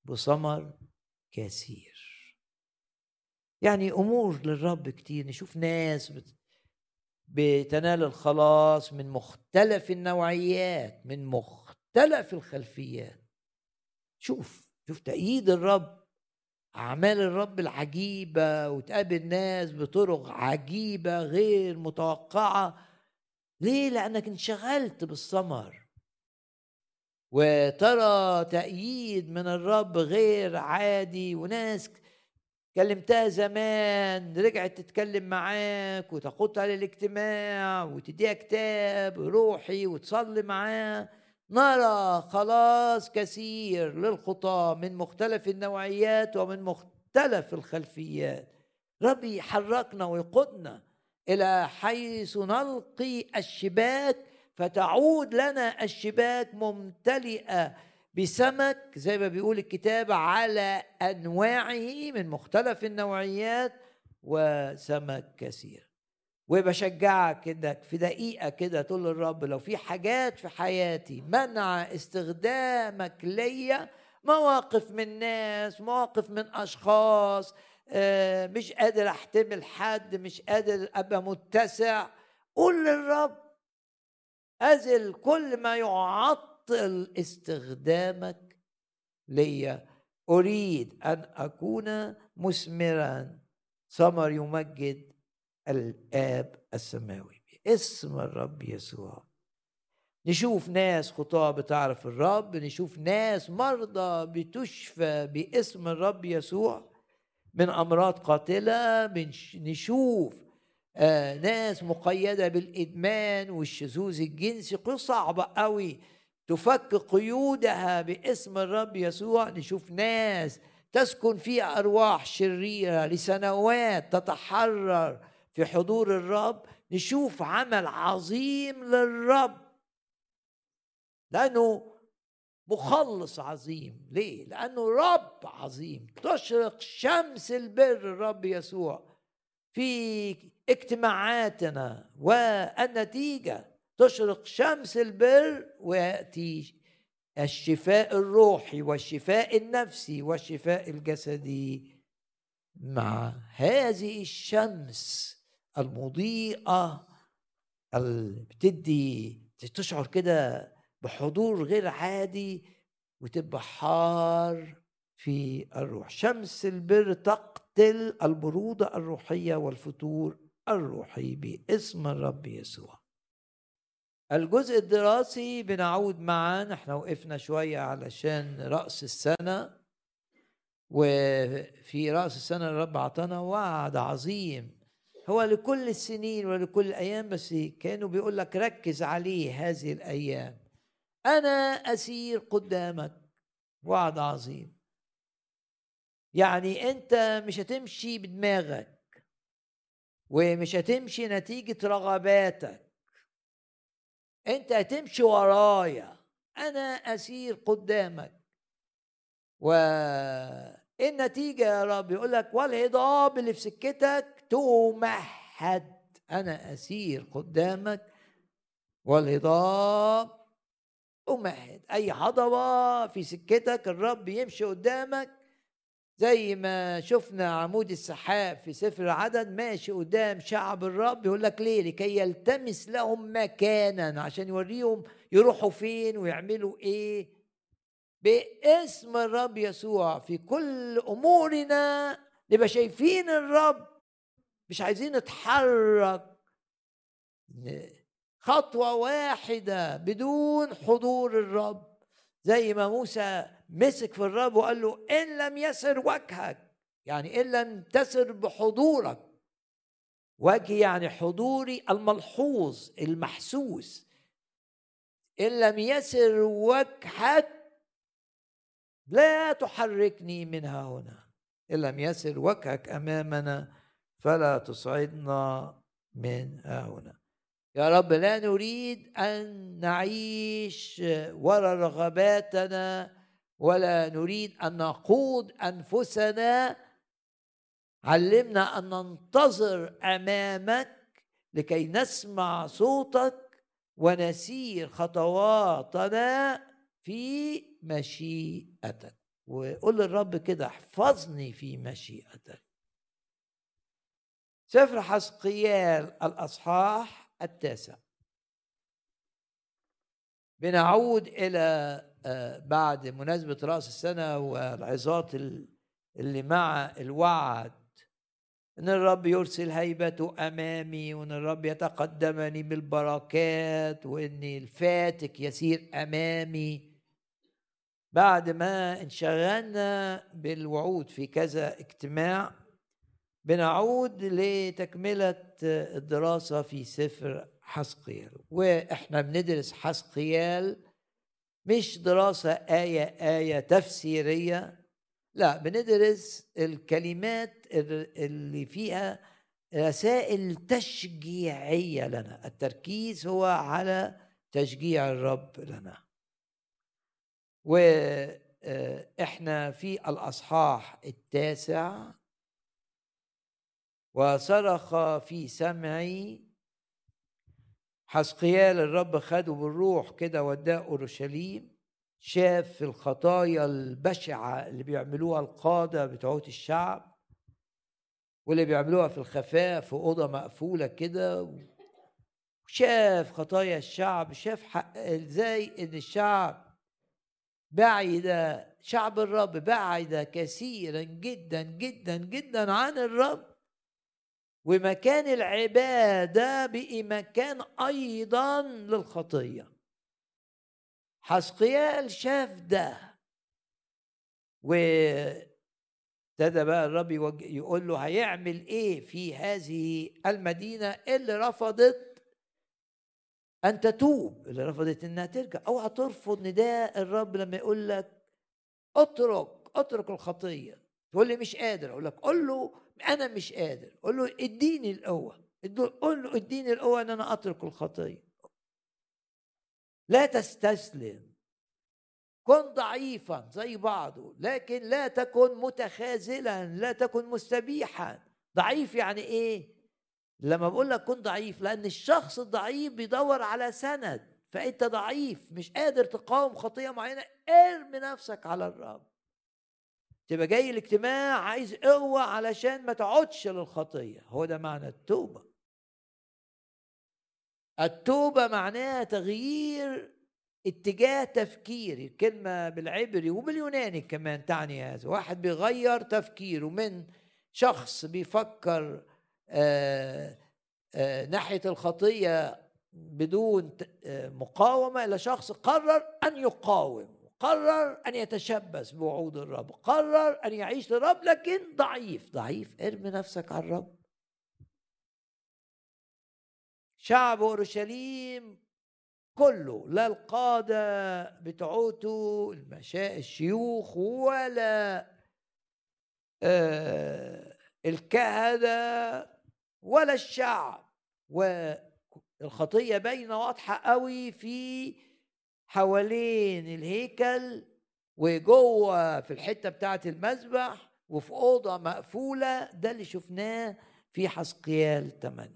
A: بثمر كثير. يعني أمور للرب كتير نشوف ناس بتنال الخلاص من مختلف النوعيات من مختلف الخلفيات. شوف شوف تأييد الرب أعمال الرب العجيبة وتقابل ناس بطرق عجيبة غير متوقعة. ليه؟ لأنك انشغلت بالثمر. وترى تأييد من الرب غير عادي وناس كلمتها زمان رجعت تتكلم معاك وتاخدها للاجتماع وتديها كتاب روحي وتصلي معاه. نرى خلاص كثير للخطاة من مختلف النوعيات ومن مختلف الخلفيات. ربي يحركنا ويقودنا إلى حيث نلقي الشباك فتعود لنا الشباك ممتلئة بسمك زي ما بيقول الكتاب على أنواعه من مختلف النوعيات وسمك كثير. وبشجعك كده في دقيقة كده تقول للرب لو في حاجات في حياتي منع استخدامك ليا مواقف من ناس مواقف من أشخاص آه، مش قادر أحتمل حد مش قادر أبقى متسع. قول للرب أزل كل ما يعطل استخدامك ليا. أريد أن أكون مثمرا. ثمر يمجد. الآب السماوي باسم الرب يسوع. نشوف ناس خطاة بتعرف الرب نشوف ناس مرضى بتشفى باسم الرب يسوع من أمراض قاتلة. نشوف آه ناس مقيدة بالإدمان والشذوذ الجنسي. قصة صعبة قوي تفك قيودها باسم الرب يسوع. نشوف ناس تسكن فيها أرواح شريرة لسنوات تتحرر. في حضور الرب نشوف عمل عظيم للرب. لأنه مخلص عظيم. ليه؟ لأنه رب عظيم. تشرق شمس البر الرب يسوع في اجتماعاتنا والنتيجة. تشرق شمس البر ويأتي الشفاء الروحي والشفاء النفسي والشفاء الجسدي مع هذه الشمس. المضيئة اللي بتدي تشعر كده بحضور غير عادي وتبقى حار في الروح. شمس البر تقتل البرودة الروحية والفتور الروحي باسم الرب يسوع. الجزء الدراسي بنعود معا إحنا وقفنا شوية علشان رأس السنة. وفي رأس السنة الرب أعطانا وعد عظيم هو لكل السنين ولكل الأيام بس كانوا بيقول لك ركز عليه هذه الأيام. أنا أسير قدامك. وعد عظيم. يعني أنت مش هتمشي بدماغك. ومش هتمشي نتيجة رغباتك. أنت هتمشي ورايا. أنا أسير قدامك. والنتيجة يا رب يقول لك والهضاب اللي في سكتك تمهد. أنا أسير قدامك والهضاب أمهد. أي هضبة في سكتك. الرب يمشي قدامك. زي ما شفنا عمود السحاب في سفر العدد ماشي قدام شعب الرب. يقول لك ليه؟ لكي يلتمس لهم مكانا عشان يوريهم يروحوا فين ويعملوا إيه. باسم الرب يسوع في كل أمورنا نبقى شايفين الرب مش عايزين نتحرك. خطوة واحدة بدون حضور الرب. زي ما موسى مسك في الرب وقال له إن لم يسر وجهك يعني إن لم تسر بحضورك. وجهي يعني حضوري الملحوظ المحسوس. إن لم يسر وجهك لا تحركني منها هنا. إن لم يسر وجهك أمامنا فلا تصعدنا من هنا. يا رب لا نريد أن نعيش وراء رغباتنا ولا نريد أن نقود أنفسنا. علمنا أن ننتظر أمامك لكي نسمع صوتك ونسير خطواتنا في مشيئتك. وقول للرب كده احفظني في مشيئتك. سفر حسقيال الأصحاح التاسع. بنعود إلى آه، بعد مناسبة رأس السنة والعظات اللي مع الوعد. إن الرب يرسل هيبته أمامي وإن الرب يتقدمني بالبركات وان الفاتك يسير أمامي. بعد ما انشغلنا بالوعود في كذا اجتماع بنعود لتكملة الدراسة في سفر حسقيال. وإحنا بندرس حسقيال مش دراسة آية آية تفسيرية. لا بندرس الكلمات اللي فيها رسائل تشجيعية لنا. التركيز هو على تشجيع الرب لنا. وإحنا في الأصحاح التاسع وصرخ في سمعي حسقيال الرب خده بالروح كده وداه أورشليم شاف الخطايا البشعة اللي بيعملوها القادة بتوعت الشعب واللي بيعملوها في الخفاء في أوضة مقفولة كده شاف خطايا الشعب شاف حق إزاي إن الشعب بعد شعب الرب بعد كثيرا جدا جدا جدا عن الرب ومكان العبادة بقي مكان أيضا للخطية. حسقيال شاف ده. وابتدى بقى الرب يقول له هيعمل إيه في هذه المدينة اللي رفضت أن تتوب اللي رفضت إنها ترجع؟ أوعى ترفض نداء الرب لما يقول لك أترك أترك الخطية. تقول لي مش قادر. أقول لك قول له أنا مش قادر. قول له إديني القوة. قول له إديني القوة إن أنا أترك الخطية. لا تستسلم. كن ضعيفا زي بعضه لكن لا تكن متخاذلا لا تكن مستبيحا. ضعيف يعني إيه؟ لما بقول لك كن ضعيف لأن الشخص الضعيف بيدور على سند. فأنت ضعيف مش قادر تقاوم خطية معينة. ارمي نفسك على الرب تبقى جاي الاجتماع عايز قوة علشان ما تقعدش للخطية. هو ده معنى التوبة. التوبة معناها تغيير اتجاه تفكيري. الكلمة بالعبري وباليوناني كمان تعني هذا. واحد بيغير تفكيره من شخص بيفكر آآ آآ ناحية الخطية بدون آه، مقاومة إلى شخص قرر أن يقاوم. قرر أن يتشبث بوعود الرب. قرر أن يعيش للرب لكن ضعيف. ضعيف. ارمي نفسك على الرب. شعب أورشليم كله لا القادة بتوعته المشاء الشيوخ ولا آه الكهنة ولا الشعب. والخطية باينة واضحة قوي في حوالين الهيكل وجوه في الحتة بتاعه المذبح وفي أوضة مقفولة ده اللي شفناه في حسقيال 8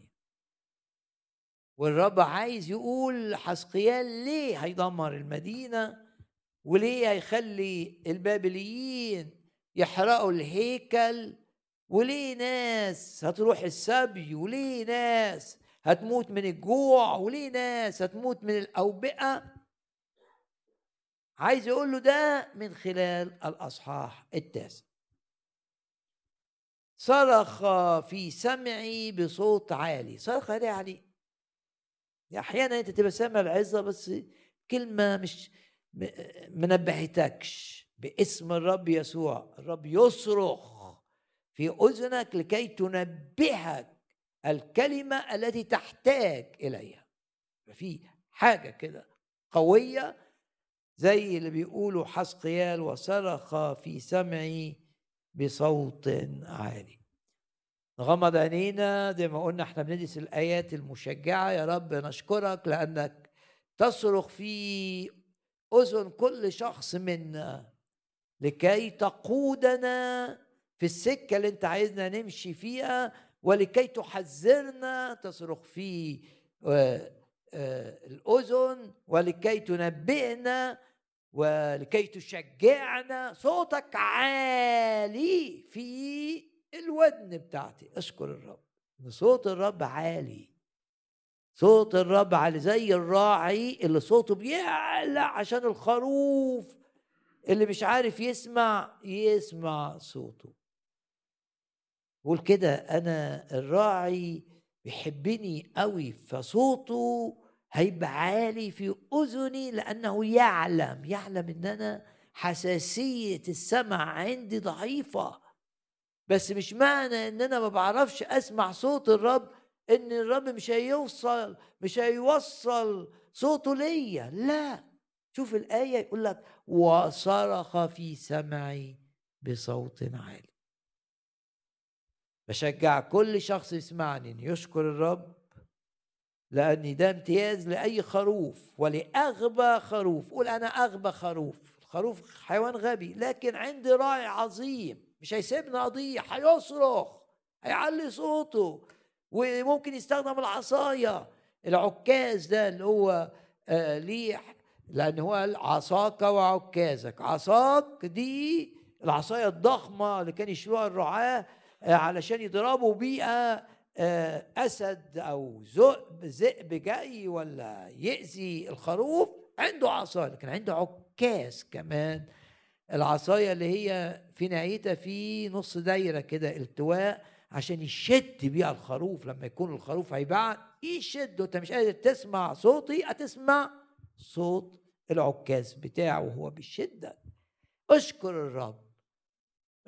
A: والرب عايز يقول حسقيال ليه هيدمر المدينة؟ وليه هيخلي البابليين يحرقوا الهيكل؟ وليه ناس هتروح السبي؟ وليه ناس هتموت من الجوع؟ وليه ناس هتموت من الأوبئة؟ عايز يقول له ده من خلال الأصحاح التاسع. صرخ في سمعي بصوت عالي. صرخ عالي عالي أحيانا أنت تبقى سامع العظة بس كلمة مش منبهتكش باسم الرب يسوع. الرب يصرخ في أذنك لكي تنبهك الكلمة التي تحتاج إليها. في حاجة كده قوية زي اللي بيقولوا حسقيال وصرخ في سمعي بصوت عالي. نغمض عينينا زي ما قلنا إحنا بندرس الآيات المشجعة. يا رب نشكرك لأنك تصرخ في أذن كل شخص منا لكي تقودنا في السكة اللي انت عايزنا نمشي فيها ولكي تحذرنا تصرخ في آه، الأذن ولكي تنبئنا ولكي تشجعنا صوتك عالي في الودن بتاعتي. أشكر الرب صوت الرب عالي. صوت الرب عالي زي الراعي اللي صوته بيعلى عشان الخروف اللي مش عارف يسمع يسمع صوته. قول كده أنا الراعي بيحبني قوي فصوته هيبقى عالي في أذني لأنه يعلم يعلم إن أنا حساسية السمع عندي ضعيفة. بس مش معنى إن أنا ما بعرفش أسمع صوت الرب إن الرب مش هيوصل مش هيوصل صوته ليا. لا. شوف الآية يقول لك وصرخ في سمعي بصوت عالي. بشجع كل شخص يسمعني ان يشكر الرب لأن ده امتياز لأي خروف ولأغبى خروف. قول أنا أغبى خروف. الخروف حيوان غبي لكن عندي راعي عظيم. مش هيسيبني أضيع هيصرخ هيعلي صوته وممكن يستخدم العصاية. العكاز ده اللي هو آه ليه لأن هو عصاك وعكازك. عصاك دي العصاية الضخمة اللي كان يشيلوها الرعاة علشان يضربوا بيها آه أسد أو ذئب ذئب جاي ولا يأذي الخروف عنده عصاية لكن عنده عكاز كمان. العصاية اللي هي في نهايتها في نص دايرة كده التواء عشان يشد بيها الخروف. لما يكون الخروف هيبعد يشد. انت مش قادر تسمع صوتي هتسمع صوت العكاز بتاعه وهو بشده اشكر الرب.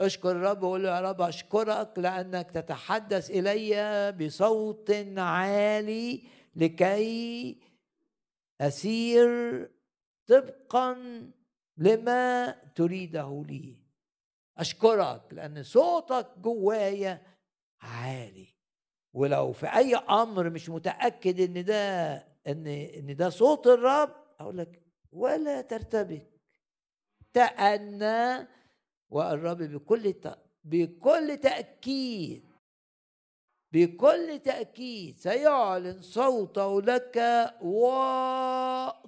A: اشكر الرب وقول له يا رب أشكرك لأنك تتحدث إلي بصوت عالي لكي أسير طبقا لما تريده لي. أشكرك لأن صوتك جوايا عالي. ولو في أي أمر مش متأكد إن ده إن إن ده صوت الرب أقول لك ولا ترتبك. تأنى والرب بكل بكل تأكيد بكل تأكيد سيعلن صوته لك واضحا.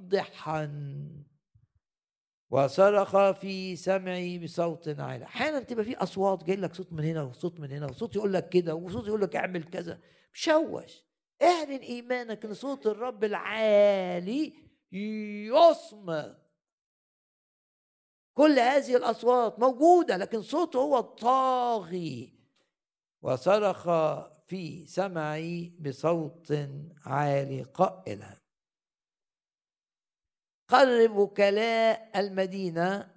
A: وصرخ في سمعي بصوت عالي. أحيانا تبقى في أصوات جاي لك صوت من هنا وصوت من هنا وصوت يقول لك كده وصوت يقول لك اعمل كذا. مشوش. اعلن إيمانك ان صوت الرب العالي يصمت كل هذه الأصوات موجودة لكن صوته هو الطاغي وصرخ في سمعي بصوت عالي قائلا. قرب وكلاء المدينة.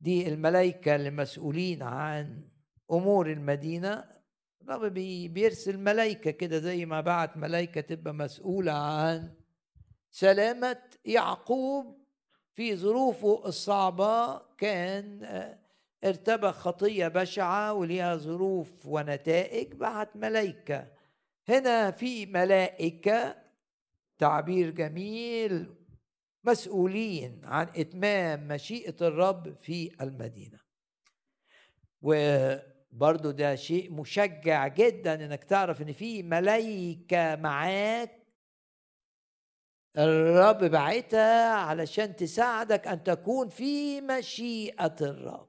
A: دي الملائكة المسؤولين عن أمور المدينة. الرب بيرسل ملائكة كده زي ما بعت ملائكة تبقى مسؤولة عن سلامة يعقوب في ظروفه الصعبة كان آه، ارتبك خطية بشعة وليها ظروف ونتائج بعت ملائكة. هنا في ملائكة تعبير جميل مسؤولين عن إتمام مشيئة الرب في المدينة. وبرضو ده شيء مشجع جدا إنك تعرف إن في ملايكه معاك الرب بعتها علشان تساعدك أن تكون في مشيئة الرب.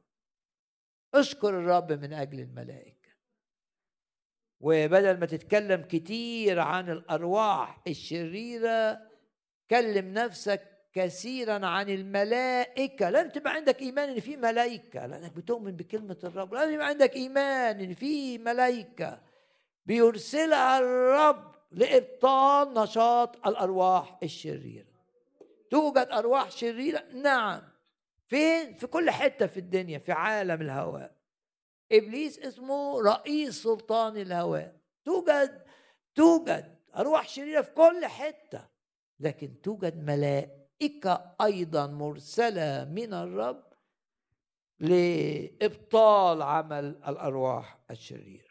A: اشكر الرب من أجل الملائكة. وبدل ما تتكلم كتير عن الأرواح الشريرة كلم نفسك كثيرا عن الملائكة. لازم تبقى عندك إيمان إن في ملائكة لأنك بتؤمن بكلمة الرب. لازم يبقى عندك إيمان إن في ملائكة. بيرسلها الرب لإبطال نشاط الأرواح الشريرة. توجد أرواح شريرة؟ نعم. فين؟ في كل حتة في الدنيا في عالم الهواء. إبليس اسمه رئيس سلطان الهواء. توجد توجد أرواح شريرة في كل حتة لكن توجد ملائكة أيضا مرسلة من الرب لإبطال عمل الأرواح الشريرة.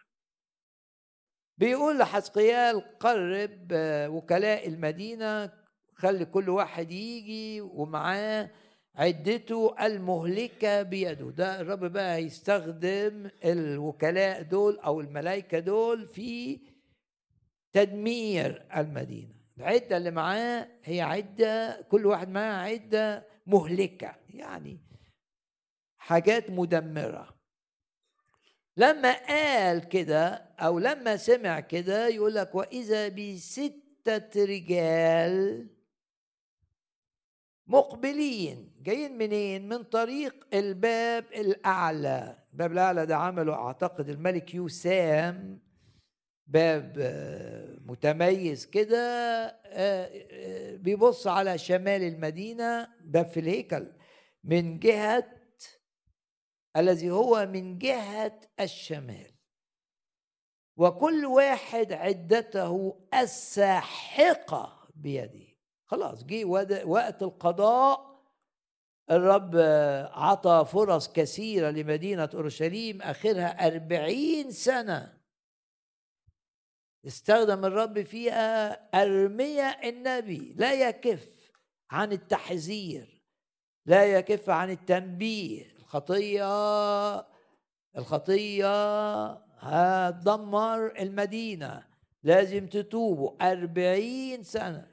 A: بيقول لحزقيال قرب وكلاء المدينة خلي كل واحد يجي ومعاه عدته المهلكة بيده. ده الرب بقى يستخدم الوكلاء دول أو الملائكة دول في تدمير المدينة. العدة اللي معاه هي عدة كل واحد معاه عدة مهلكة يعني حاجات مدمرة. لما قال كده أو لما سمع كده يقول لك وإذا بستة رجال مقبلين جايين منين؟ من طريق الباب الأعلى. الباب الأعلى ده عمله أعتقد الملك يوسام باب آه، متميز كده آه، آه، بيبص على شمال المدينة باب في الهيكل من جهة الذي هو من جهة الشمال. وكل واحد عدته الساحقة بيده. خلاص جه وقت القضاء الرب عطى فرص كثيرة لمدينة أورشليم آخرها أربعين سنة. استخدم الرب فيها أرميا النبي. لا يكف عن التحذير لا يكف عن التنبيه. الخطية الخطية هتدمر المدينة. لازم تتوبوا أربعين سنة.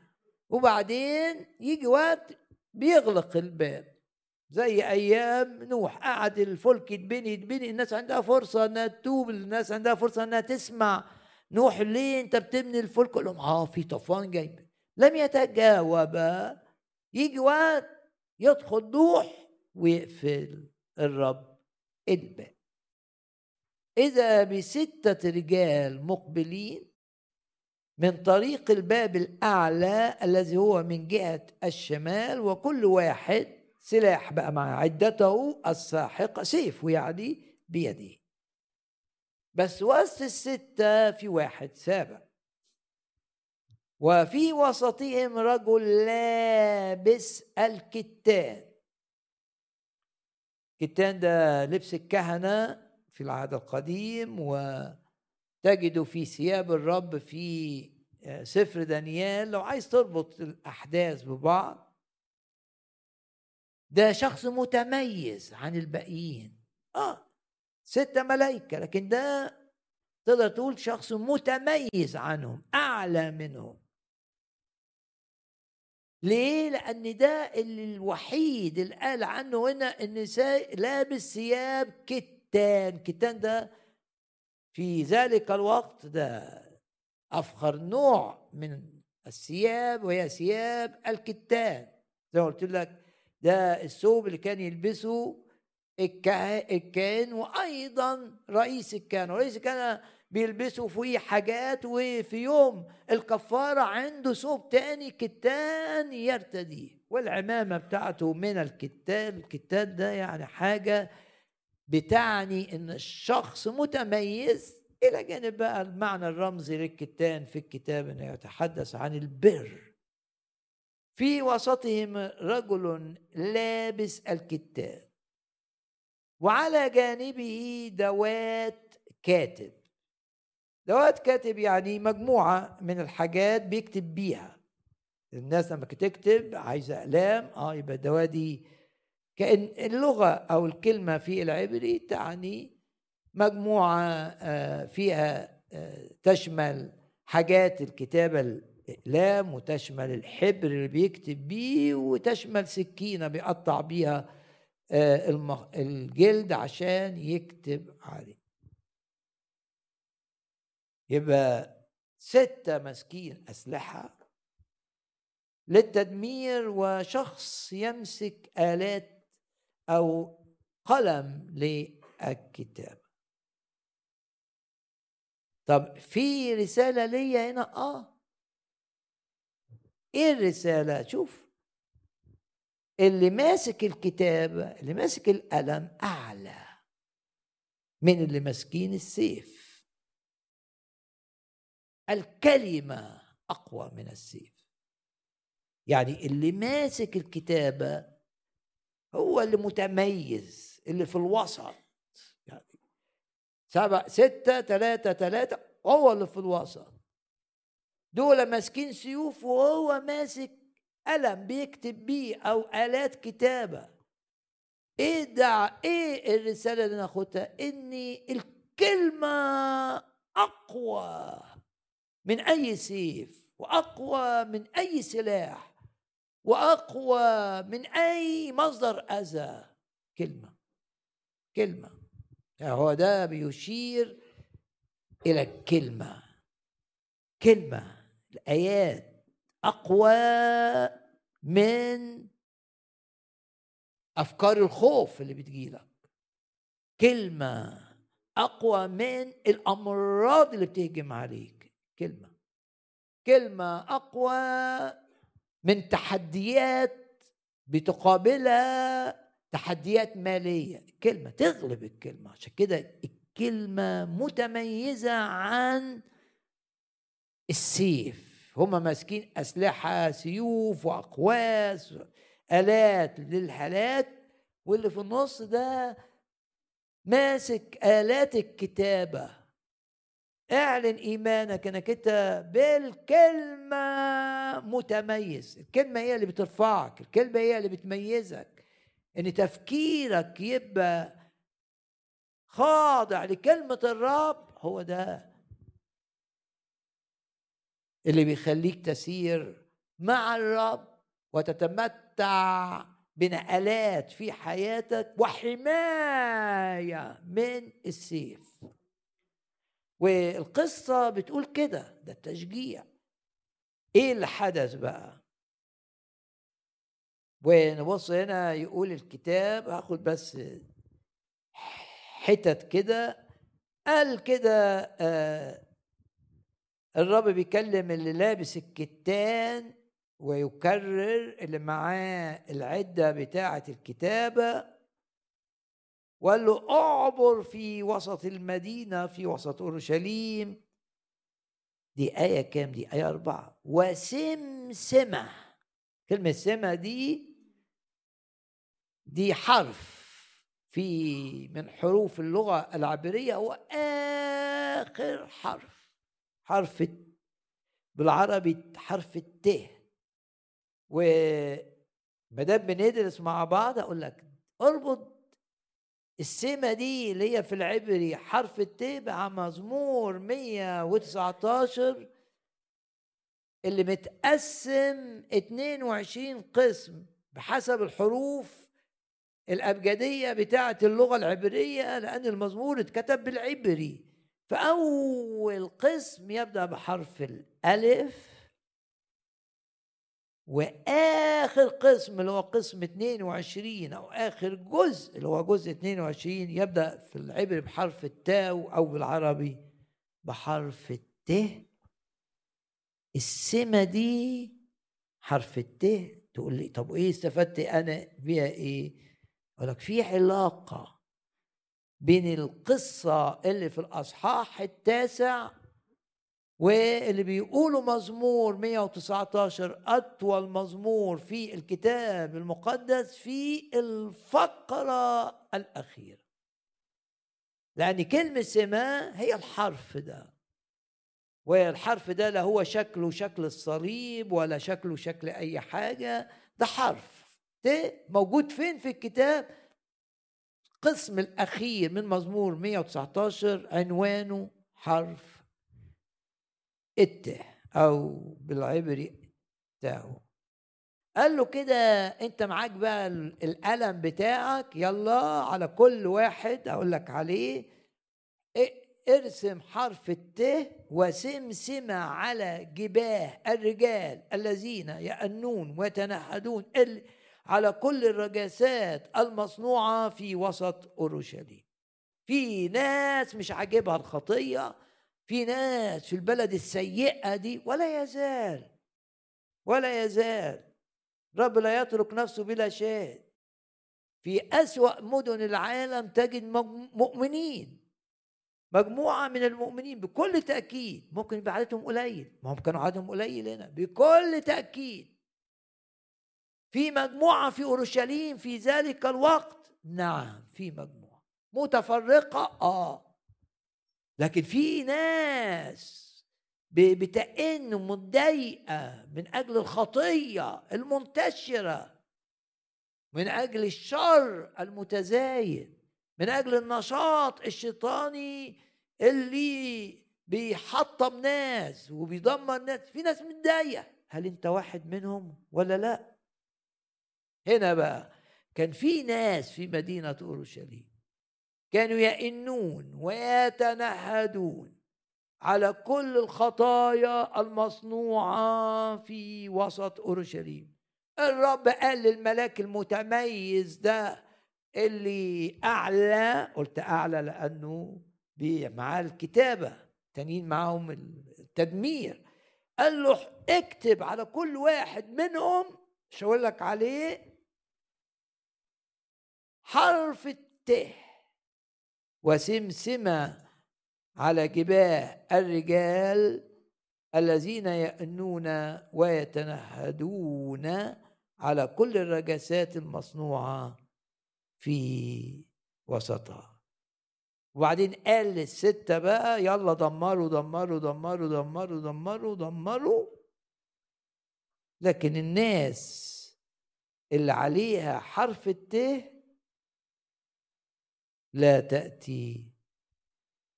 A: وبعدين يجي وقت بيغلق الباب. زي أيام نوح قعد الفلك يتبني يتبني. الناس عندها فرصة إنها تتوب الناس عندها فرصة إنها تسمع. نوح ليه أنت بتبني الفلك؟ لهم آه في طوفان جاي. لم يتجاوب. يجي وقت يدخل نوح ويقفل. الرب الباب إذا بستة رجال مقبلين من طريق الباب الأعلى الذي هو من جهة الشمال وكل واحد سلاح بقى مع عدته الساحقة سيف يعني بيده. بس وسط الستة في واحد سابع وفي وسطهم رجل لابس الكتان. الكتان ده لبس الكهنة في العهد القديم وتجد في ثياب الرب في آه، سفر دانيال. لو عايز تربط الأحداث ببعض ده شخص متميز عن الباقيين. آه ستة ملائكة لكن ده تقدر تقول شخص متميز عنهم أعلى منهم. ليه؟ لأن ده الوحيد اللي قال عنه هنا إن لابس ثياب كتان، كتان ده في ذلك الوقت ده أفخر نوع من الثياب وهي ثياب الكتان. زي ما قلت لك ده الثوب اللي كان يلبسه الكاهن وأيضا رئيس الكهنه رئيس الكهنه بيلبسوا فيه حاجات وفي يوم الكفارة عنده ثوب تاني كتان يرتديه والعمامة بتاعته من الكتان الكتان ده يعني حاجة بتعني إن الشخص متميز. إلى جانب بقى المعنى الرمزي للكتان في الكتاب إنه يتحدث عن البر. في وسطهم رجل لابس الكتاب وعلى جانبه دوات كاتب. دوات كاتب يعني مجموعة من الحاجات بيكتب بيها. الناس لما تكتب عايزة أقلام آه يبقى الدواء دي كأن اللغة أو الكلمة في العبري تعني مجموعة آه، فيها آه، تشمل حاجات الكتابة الأقلام وتشمل الحبر اللي بيكتب بيه وتشمل سكينة بيقطع بيها آه، الجلد عشان يكتب عليه. يبقى ستة ماسكين أسلحة للتدمير وشخص يمسك آلات أو قلم للكتابة. طب في رسالة ليا هنا؟ آه. إيه الرسالة؟ شوف. اللي ماسك الكتابة اللي ماسك القلم أعلى من اللي ماسكين السيف. الكلمة أقوى من السيف. يعني اللي ماسك الكتابة هو اللي متميز اللي في الوسط. يعني سبعة ستة ثلاثة ثلاثة هو اللي في الوسط. دول ماسكين سيوف وهو ماسك قلم بيكتب بيه أو آلات كتابة. إيه ده؟ إيه الرسالة اللي ناخدها ان الكلمة أقوى. من أي سيف وأقوى من أي سلاح وأقوى من أي مصدر أذى. كلمة كلمة. يعني هو ده بيشير إلى الكلمة كلمة الآيات أقوى من أفكار الخوف اللي بتجيلك. كلمة أقوى من الأمراض اللي بتهجم عليك. كلمة. كلمة أقوى من تحديات بتقابلها تحديات مالية. كلمة تغلب الكلمة. عشان كده الكلمة متميزة عن السيف. هم ماسكين أسلحة سيوف وأقواس آلات للحالات واللي في النص ده ماسك آلات الكتابة. اعلن إيمانك أنك أنت بالكلمة متميز. الكلمة هي اللي بترفعك الكلمة هي اللي بتميزك. إن تفكيرك يبقى خاضع لكلمة الرب هو ده اللي بيخليك تسير مع الرب وتتمتع بنقلات في حياتك وحماية من السيف. والقصة بتقول كده ده التشجيع. إيه اللي حدث بقى؟ ونبص هنا يقول الكتاب هاخد بس حتت كده. قال كده آه الرب بيكلم اللي لابس الكتان ويكرر اللي معاه العدة بتاعة الكتابة. وقال له أعبر في وسط المدينة في وسط أورشليم. دي آية كام؟ دي آية أربعة. وسمسمة. كلمة سمة دي دي حرف في من حروف اللغة العبرية هو آخر حرف حرف بالعربي حرف الت. وما دام بندرس مع بعض أقول لك أربط السمة دي اللي هي في العبري حرف الت مع مزمور 119 اللي متقسم 22 قسم بحسب الحروف الأبجدية بتاعة اللغة العبرية لأن المزمور اتكتب بالعبري. فأول قسم يبدأ بحرف الألف وآخر قسم اللي هو قسم 22 أو آخر جزء اللي هو جزء 22 يبدأ في العبري بحرف التاء أو بالعربي بحرف الت. السمة دي حرف الت. تقول لي طب إيه استفدت أنا بيها إيه؟ أقول لك في علاقة بين القصة اللي في الأصحاح التاسع واللي بيقولوا مزمور 119 أطول مزمور في الكتاب المقدس في الفقرة الأخيرة. لأن كلمة سماء هي الحرف ده. والحرف ده لا هو شكله شكل الصليب ولا شكله شكل أي حاجة ده حرف. ده موجود فين في الكتاب؟ القسم الأخير من مزمور 119 عنوانه حرف اته أو بالعبري تاو. قال له كده انت معاك بقى القلم بتاعك يلا على كل واحد أقول لك عليه ارسم حرف الت وسمسمة على جباه الرجال الذين يأنون ويتنهدون على كل الرجاسات المصنوعة في وسط أورشليم. في ناس مش عاجبها الخطية في ناس في البلد السيئة دي ولا يزال ولا يزال. رب لا يترك نفسه بلا شيء. في أسوأ مدن العالم تجد مؤمنين. مجموعة من المؤمنين بكل تأكيد ممكن يبقى عددهم قليل. ما هم كانوا عددهم قليل هنا. بكل تأكيد. في مجموعة في أورشليم في ذلك الوقت. نعم في مجموعة. متفرقة آه. لكن في ناس بتئن متضايقة من أجل الخطية المنتشرة من أجل الشر المتزايد من أجل النشاط الشيطاني اللي بيحطم ناس وبيدمر ناس. في ناس متضايقة. هل أنت واحد منهم ولا لا؟ هنا بقى كان في ناس في مدينة أورشليم كانوا يئنون ويتنهدون على كل الخطايا المصنوعة في وسط أورشليم. الرب قال للملاك المتميز ده اللي أعلى قلت أعلى لأنه معاه الكتابة تانيين معاهم التدمير. قال له اكتب على كل واحد منهم مش هقول لك عليه حرف الته وسمسمة على جباه الرجال الذين يأنون ويتنهدون على كل الرجسات المصنوعة في وسطها. وبعدين قال للستة بقى يلا دمروا دمروا دمروا دمروا دمروا دمروا. لكن الناس اللي عليها حرف الته لا تأتي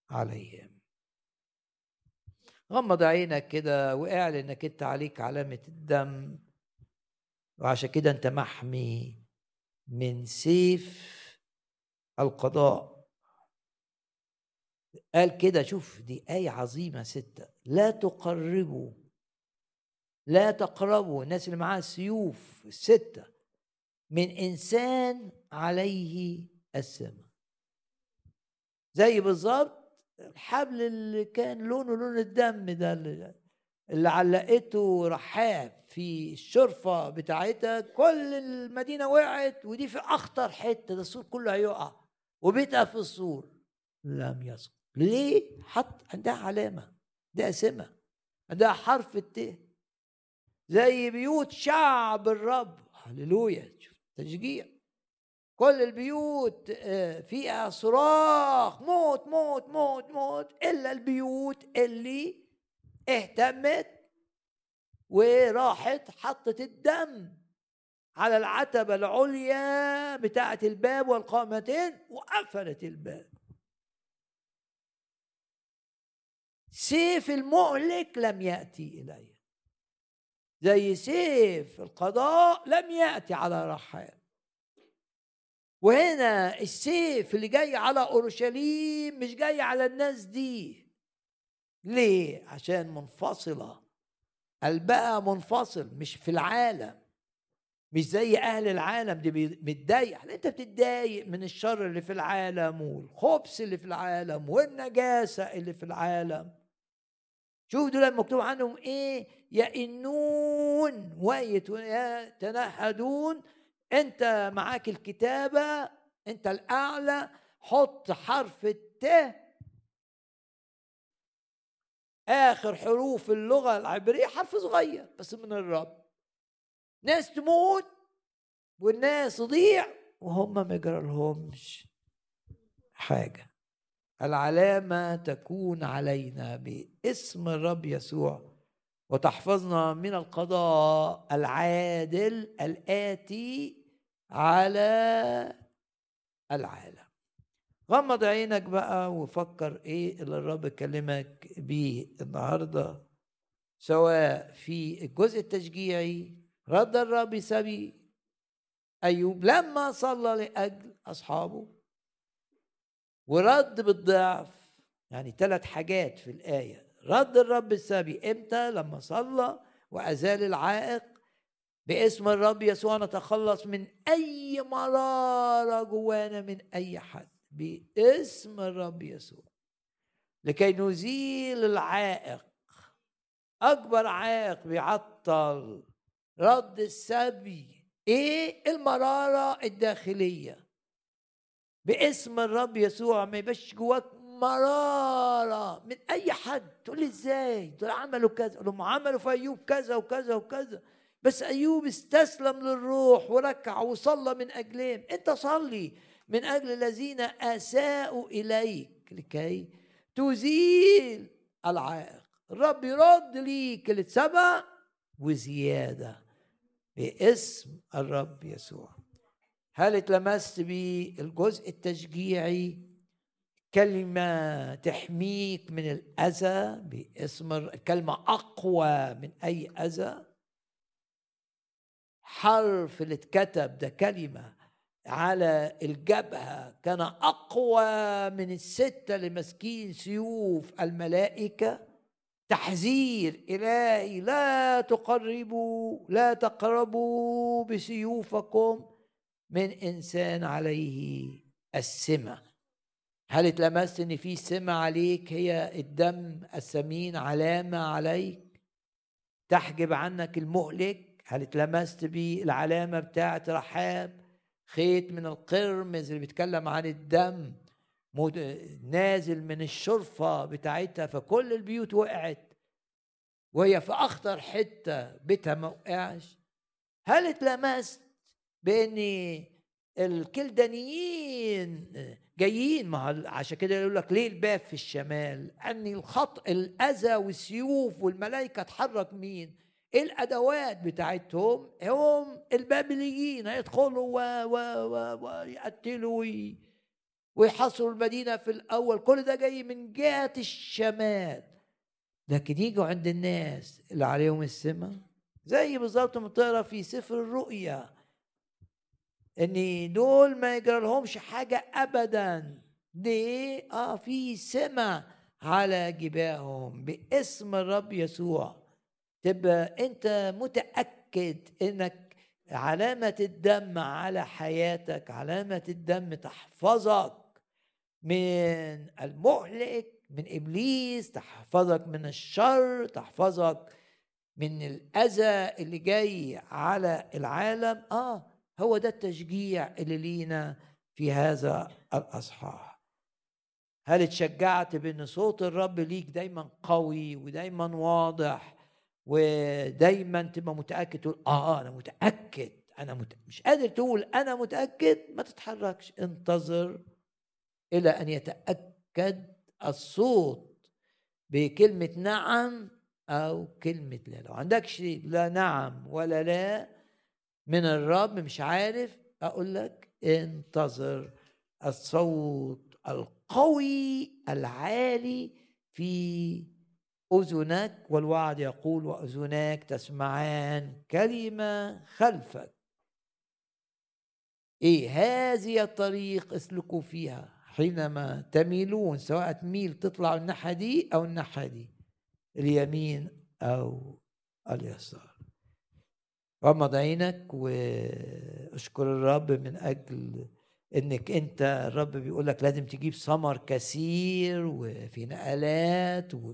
A: عليهم. غمض عينك كده وأعلن إنك أنت عليك علامة الدم. وعشان كده أنت محمي من سيف القضاء. قال كده شوف دي آية عظيمة ستة. لا تقربوا لا تقربوا. الناس اللي معاها سيوف ستة. من إنسان عليه السماء زي بالظبط الحبل اللي كان لونه لون الدم ده اللي علقته رحاب في الشرفة بتاعتها. كل المدينة وقعت ودي في أخطر حتة ده السور كله هيقع وبيتها في السور. لم يسقط. ليه؟ حط عندها علامة ده سمة عندها حرف الت. زي بيوت شعب الرب. هللويا. تشجيع. كل البيوت آه، فيها صراخ موت موت موت موت إلا البيوت اللي اهتمت وراحت حطت الدم على العتبة العليا بتاعة الباب والقامتين وقفلت الباب. سيف المهلك لم يأتي إليه زي سيف القضاء لم يأتي على رحاب وهنا السيف اللي جاي على أورشليم مش جاي على الناس دي. ليه؟ عشان منفصلة. قلبها منفصل مش في العالم. مش زي أهل العالم دي متضايق. أنت بتتضايق من الشر اللي في العالم والخبث اللي في العالم والنجاسة اللي في العالم. شوف دول مكتوب عنهم إيه؟ يئنون ويتنهدون انت معاك الكتابة انت الأعلى حط حرف الت. آخر حروف اللغة العبرية حرف صغير بس من الرب. ناس تموت والناس تضيع وهم ما يجرالهمش حاجة. العلامة تكون علينا باسم الرب يسوع وتحفظنا من القضاء العادل الآتي على العالم. غمض عينك بقى وفكر إيه اللي الرب كلمك بيه النهارده سواء في الجزء التشجيعي رد الرب سبي أيوب لما صلى لأجل أصحابه. ورد بالضعف يعني ثلاث حاجات في الآية. رد الرب السبي إمتى؟ لما صلى وأزال العائق. باسم الرب يسوع نتخلص من أي مرارة جوانا من أي حد. باسم الرب يسوع. لكي نزيل العائق. أكبر عائق بيعطل رد السبي. إيه المرارة الداخلية؟ باسم الرب يسوع ما يبقاش جواك مرارة من أي حد. تقول لي إزاي؟ دول عملوا كذا. هم عملوا في ايوب كذا وكذا وكذا. بس أيوب استسلم للروح وركع وصلى من اجلهم أنت صلي من أجل الذين أساءوا إليك لكي تزيل العائق. الرب يرد ليك اللي اتسبق وزيادة باسم الرب يسوع. هل اتلمست بالجزء التشجيعي؟ كلمة تحميك من الأذى باسم كلمة أقوى من أي أذى؟ حرف اللي اتكتب ده كلمة على الجبهة كان أقوى من الستة اللي ماسكين سيوف الملائكة. تحذير إلهي لا تقربوا لا تقربوا بسيوفكم من إنسان عليه السمة. هل اتلمست إن في سمة عليك؟ هي الدم الثمين علامة عليك؟ تحجب عنك المهلك؟ هل اتلمست بالعلامة بتاعت رحاب؟ خيط من القرمز اللي بيتكلم عن الدم نازل من الشرفة بتاعتها فكل البيوت وقعت وهي في أخطر حتة بيتها ما وقعش. هل اتلمست بأن الكلدانيين جايين؟ ما عشان كده يقول لك ليه الباب في الشمال؟ ان الخط الأذى والسيوف والملائكة تحرك مين؟ الأدوات بتاعتهم هم البابليين هيدخلوا ويقتلوا ويحصروا المدينة في الأول. كل ده جاي من جهة الشمال. لكن يجوا عند الناس اللي عليهم السمة زي بالظبط ما تقرأ في سفر الرؤيا إن دول ما يجرى لهمش حاجة ابدا. ليه آه في سمة على جباههم باسم الرب يسوع. تبقى أنت متأكد إنك علامة الدم على حياتك علامة الدم تحفظك من المهلك من إبليس تحفظك من الشر تحفظك من الأذى اللي جاي على العالم. آه هو ده التشجيع اللي لينا في هذا الأصحاح. هل اتشجعت بأن صوت الرب ليك دايما قوي ودايما واضح؟ ودايما تبقى متأكد تقول آه أنا متأكد أنا مت... مش قادر تقول أنا متأكد ما تتحركش. انتظر إلى أن يتأكد الصوت بكلمة نعم أو كلمة لا. لو عندكش لا نعم ولا لا من الرب مش عارف أقول لك انتظر الصوت القوي العالي في أذنك. والوعد يقول واذناك تسمعان كلمة خلفك. إيه هذه الطريق اسلكوا فيها حينما تميلون سواء تميل تطلع الناحية دي أو الناحية دي اليمين أو اليسار. غمض عينك واشكر الرب من أجل إنك أنت الرب بيقول لك لازم تجيب ثمر كثير وفي نقلات و...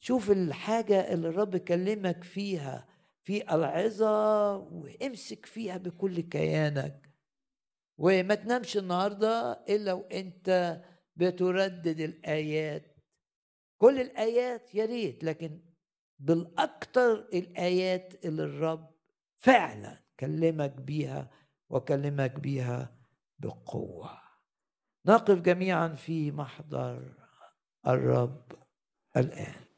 A: شوف الحاجة اللي الرب كلمك فيها في ألعظة وامسك فيها بكل كيانك. وما تنامش النهارده إلا وأنت بتردد الآيات. كل الآيات يا ريت لكن بالاكثر الآيات اللي الرب فعلا كلمك بيها وكلمك بيها بقوة. نقف جميعا في محضر الرب
B: الآن.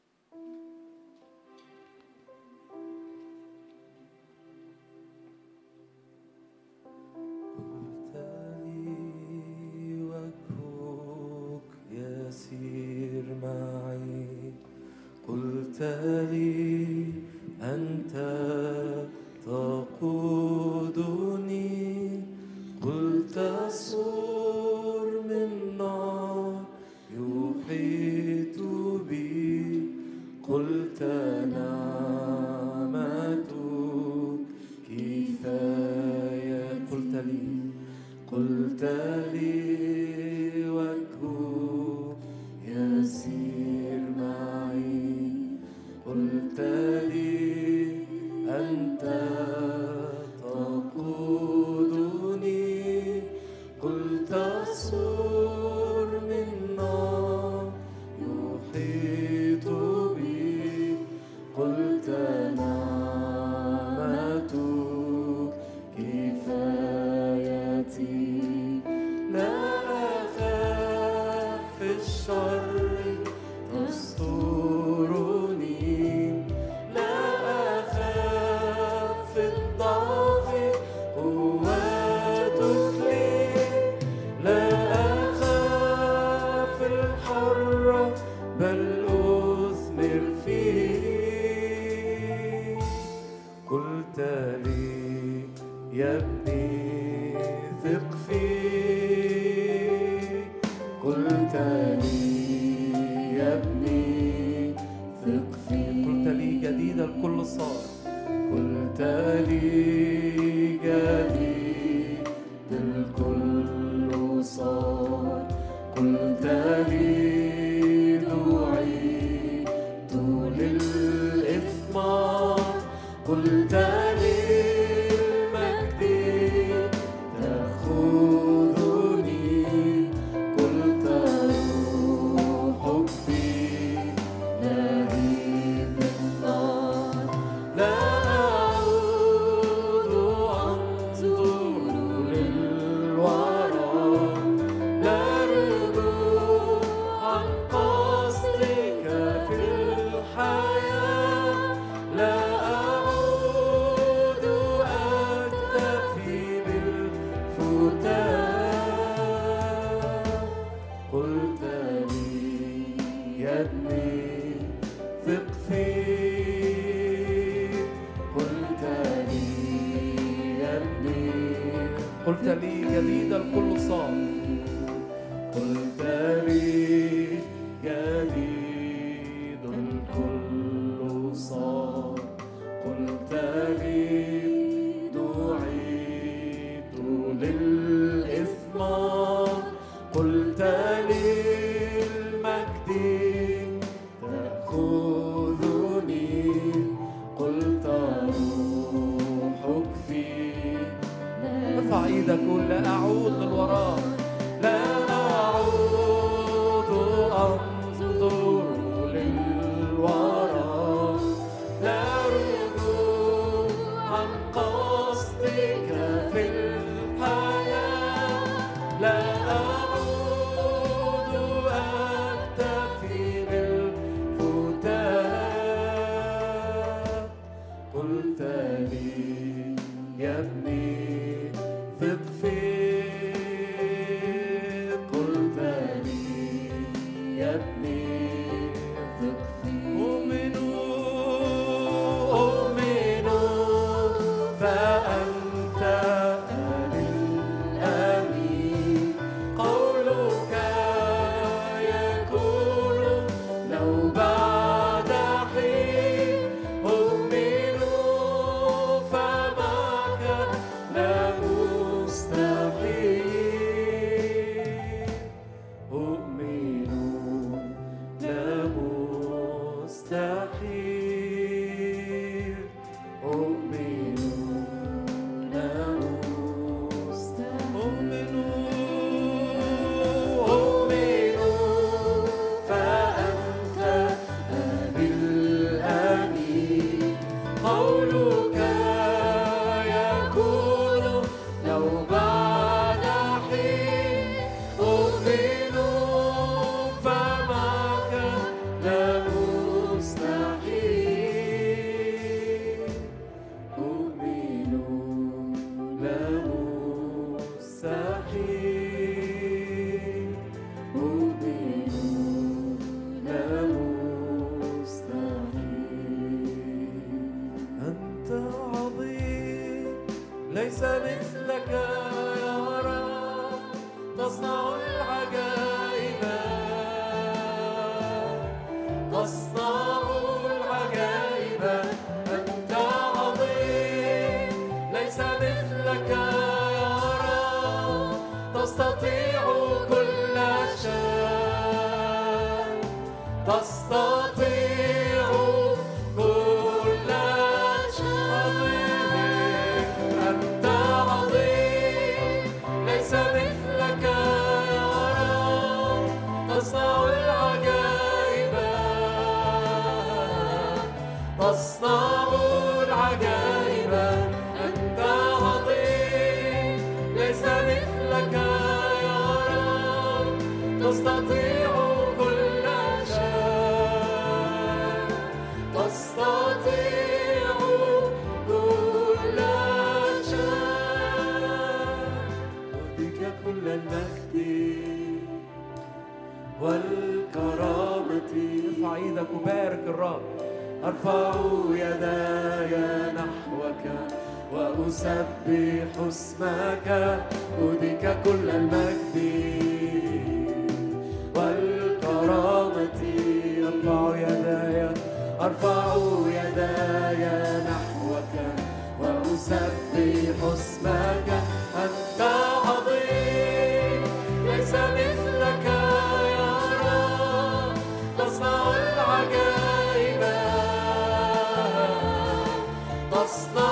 B: across the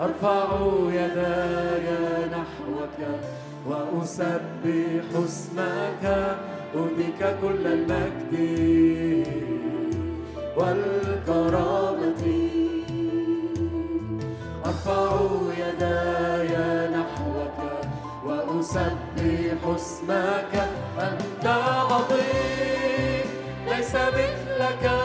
B: أرفع يداي نحوك وأسبح اسمك أهديك كل المجد والكرامة. أرفع يداي نحوك وأسبح اسمك أنت عظيم ليس مثلك.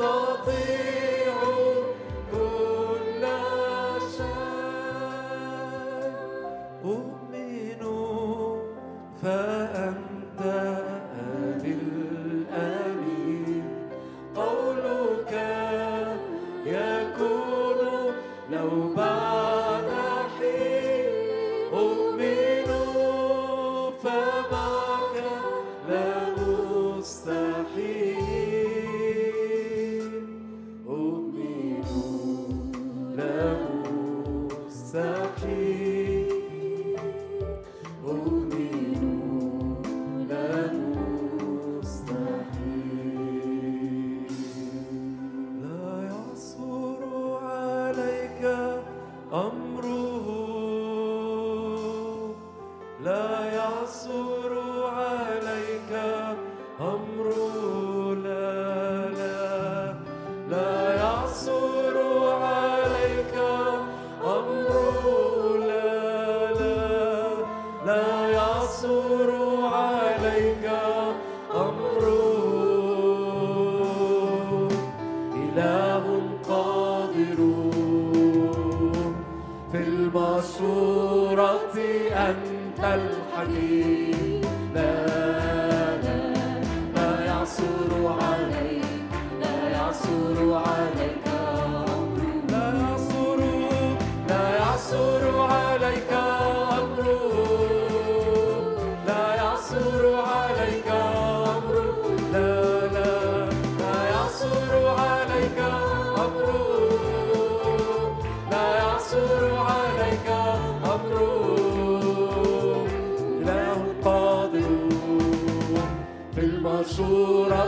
B: أستطيع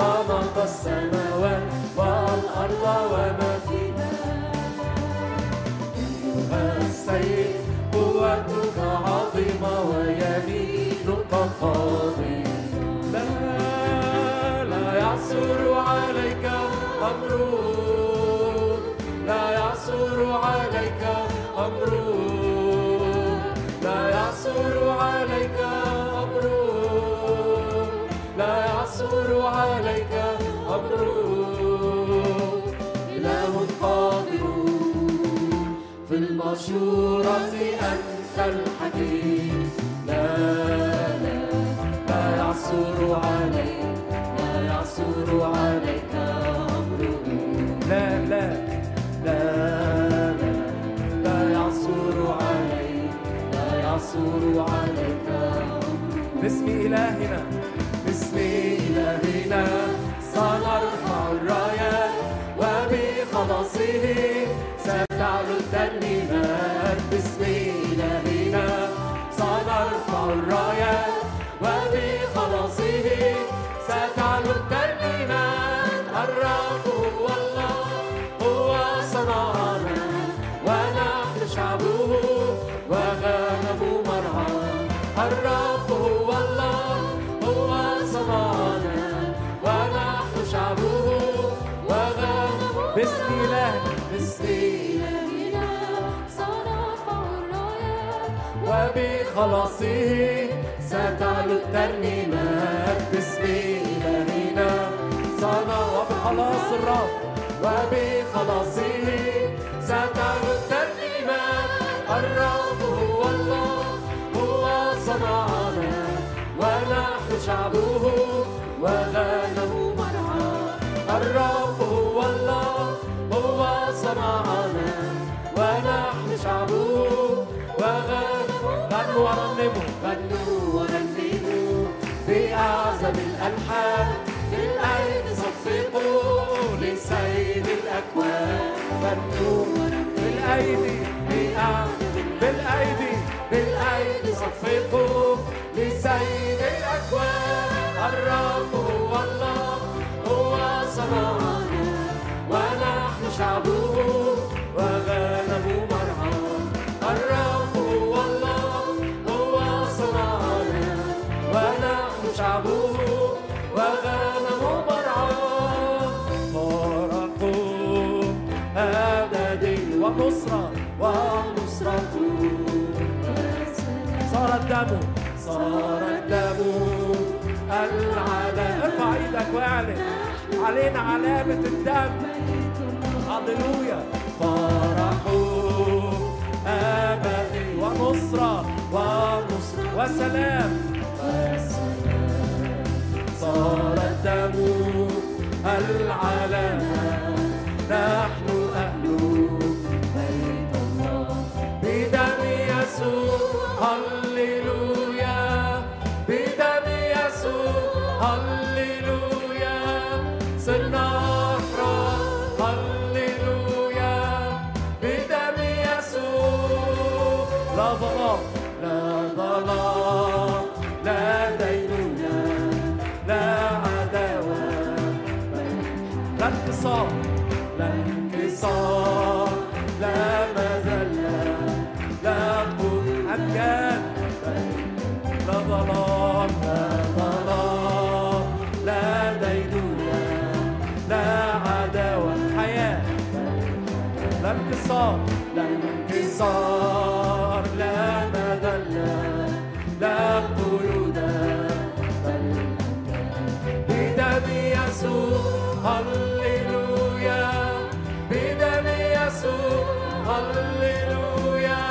B: خلق السماوات والأرض وما فيها. أيها السيد قوتك عظيمة ويمينك قاضية لا لا يعثر عليك أمر. لا يعثر عليك أمر. لا يعثر عليك أمر المشورة أنت لا لا ما يعصر عليك ما يعصر عليك أمره لا لا لا لا ما يعصر عليك ما يعصر عليك that leadeth. خلاصه ستعلو الترنيمات باسم إلهنا صنع بخلاص الرب وبخلاصه ستعلو الترنيمات الرب هو الله هو صنعنا. ونحن شعبه وغنم مرعى الرب هو الله هو صنعنا. ونحن شعبه غنوا ورنموا غنوا ورنموا بأعظم الألحان. بالأيدي صفقوا لسيد الأكوان. غنوا بالأيدي بالأيدي بالأيدي صفقوا لسيد الأكوان. الرب صار الدم. العلامة ارفع إيدك واعلن علينا علامة الدم. هللويا. فرحوا أبدي ونصرة ونصرة وسلام. صار الدم. العلامة نحن انكسار لا مذلة لا قيودا بدم يسوع هللويا بدم يسوع هللويا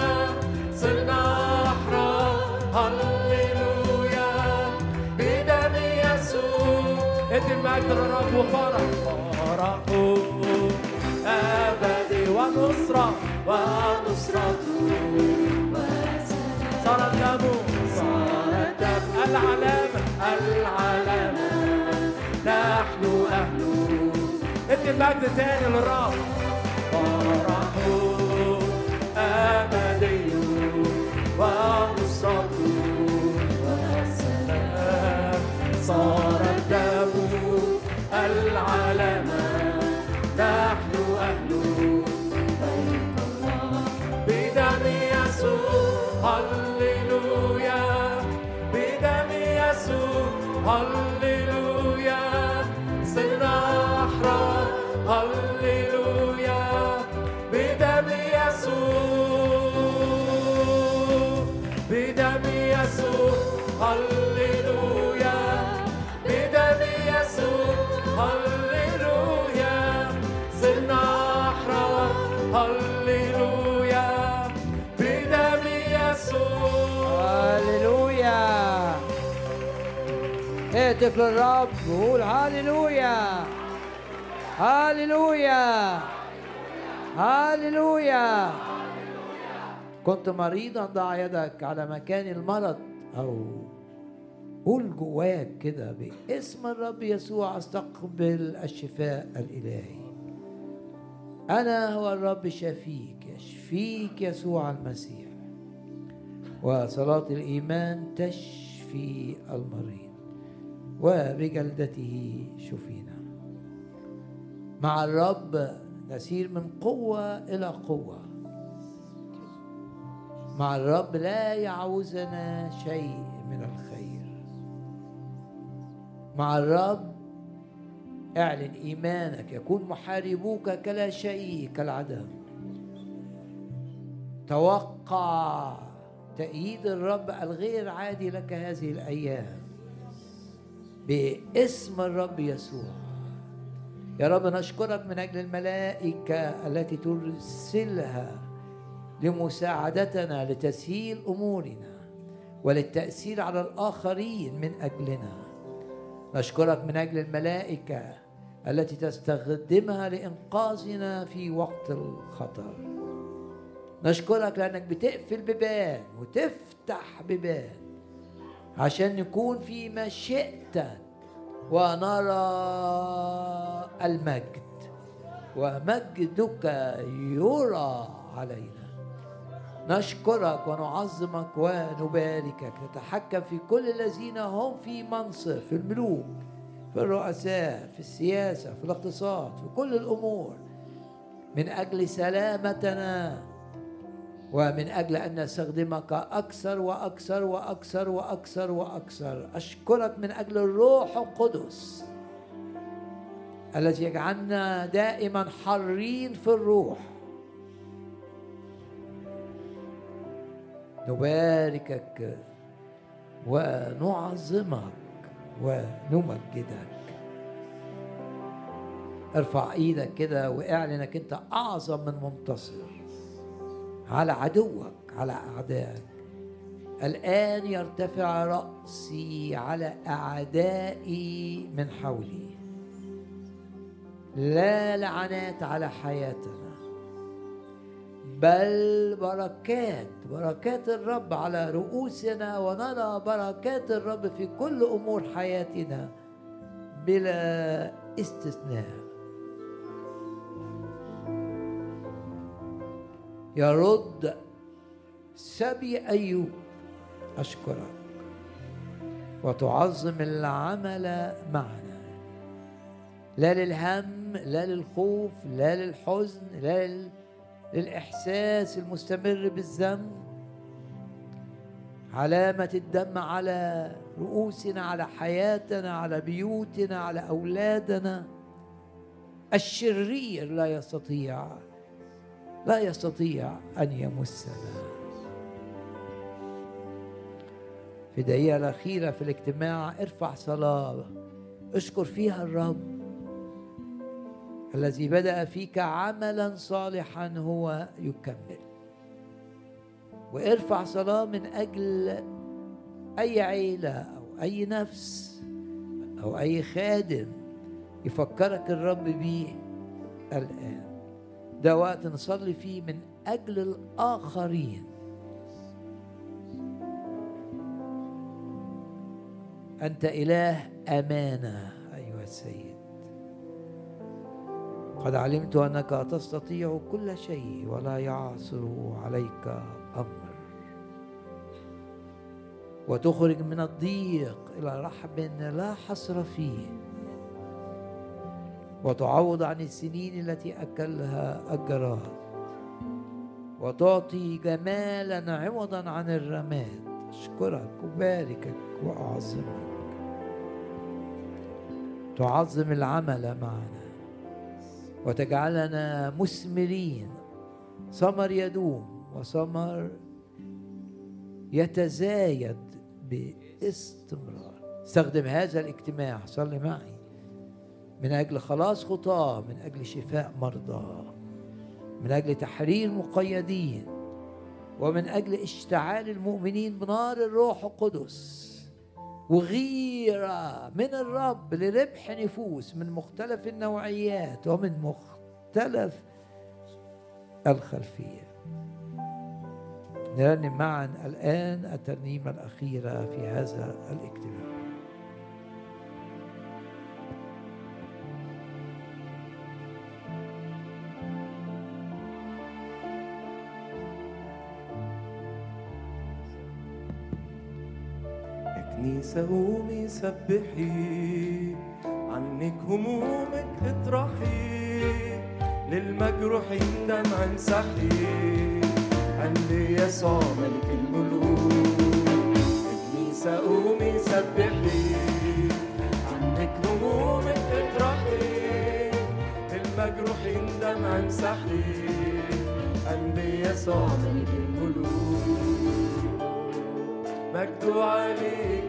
B: صرنا أحرار هللويا بدم يسوع. ادي المجد للرب وفرح. فرحوا أبدي ونصرة. ونصرته صار الدم صار الدم العلامة العلامة نحن أهل ادي المجد تاني للرب فرحوا أبدي ونصرته وسلام صار الدم العلامة.
A: اهتف للرب وقول هللويا هللويا هللويا كنت مريضا ضع يدك على مكان المرض أو قول جواك كده باسم الرب يسوع أستقبل الشفاء الإلهي. أنا هو الرب شفيك يشفيك يسوع المسيح. وصلاة الإيمان تشفي المريض وبجلدته شفينا. مع الرب نسير من قوة إلى قوة. مع الرب لا يعوزنا شيء من الخير. مع الرب اعلن إيمانك يكون محاربوك كلا شيء كالعدم. توقع تأييد الرب الغير عادي لك هذه الأيام باسم الرب يسوع. يا رب نشكرك من أجل الملائكة التي ترسلها لمساعدتنا لتسهيل أمورنا وللتأثير على الآخرين من أجلنا. نشكرك من أجل الملائكة التي تستخدمها لإنقاذنا في وقت الخطر. نشكرك لأنك بتقفل بيبان وتفتح بيبان عشان نكون في مشيئتك ونرى المجد ومجدك يرى علينا. نشكرك ونعظمك ونباركك. نتحكم في كل الذين هم في منصب في الملوك في الرؤساء في السياسة في الاقتصاد في كل الأمور. من أجل سلامتنا ومن أجل أن نستخدمك أكثر وأكثر وأكثر وأكثر وأكثر. أشكرك من أجل الروح القدس الذي يجعلنا دائما حرين في الروح. نباركك ونعظمك ونمجدك. ارفع إيدك كده واعلن انك انت اعظم من منتصر على عدوك على اعدائك. الان يرتفع رأسي على اعدائي من حولي. لا لعنات على حياتنا. بل بركات بركات الرب على رؤوسنا ونرى بركات الرب في كل أمور حياتنا بلا استثناء. يرد سبي أيوب أشكرك وتعظم العمل معنا. لا للهم لا للخوف لا للحزن لا لل... للإحساس المستمر بالذنب. علامة الدم على رؤوسنا على حياتنا على بيوتنا على أولادنا. الشرير لا يستطيع لا يستطيع أن يمسنا في الدقيقة الأخيرة في الاجتماع ارفع صلاة. اشكر فيها الرب. الذي بدأ فيك عملا صالحا هو يكمل. وارفع صلاة من أجل أي عيلة أو أي نفس أو أي خادم يفكرك الرب بيه الآن. ده وقت نصلي فيه من أجل الآخرين. أنت إله أمانة أيها السيد. قد علمت أنك تستطيع كل شيء ولا يعثر عليك أمر وتخرج من الضيق إلى رحب لا حصر فيه. وتعوض عن السنين التي أكلها الجراد وتعطي جمالا عوضا عن الرماد. أشكرك وباركك وأعظمك. تعظم العمل معنا. وتجعلنا مثمرين. ثمر يدوم وثمر يتزايد باستمرار. استخدم هذا الاجتماع صلي معي. من أجل خلاص خطاه من أجل شفاء مرضى من أجل تحرير مقيدين ومن أجل اشتعال المؤمنين بنار الروح القدس. وغيرة من الرب لربح نفوس من مختلف النوعيات ومن مختلف الخلفية. نرنم معا الآن الترنيمة الأخيرة في هذا الاجتماع.
B: قومي سبحي عنك همومك اطرحي. للمجروحين دمع امسحي قلبي يسوع ملك الملوك. كنيسة قومي سبحي عنك همومك اطرحي. للمجروحين دمع امسحي قلبي يسوع ملك الملوك. مجد عليك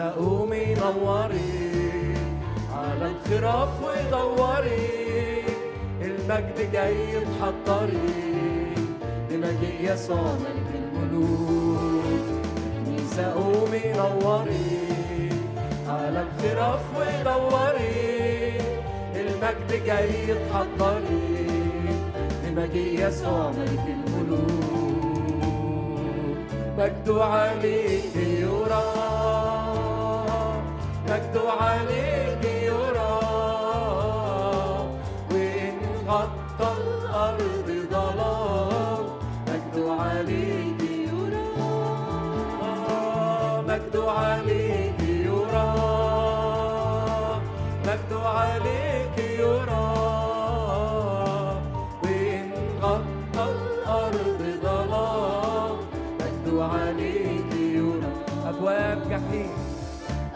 C: قومي نوري
B: على الخراف ودوري. المجد جاي تحضري لمجيء يسوع ملك الملوك قومي نوري على الخراف ودوري. المجد جاي تحضري لمجيء يسوع ملك الملوك. مجد عليك يرى مجد عليك يرى وإن غطى الأرض مجد عليك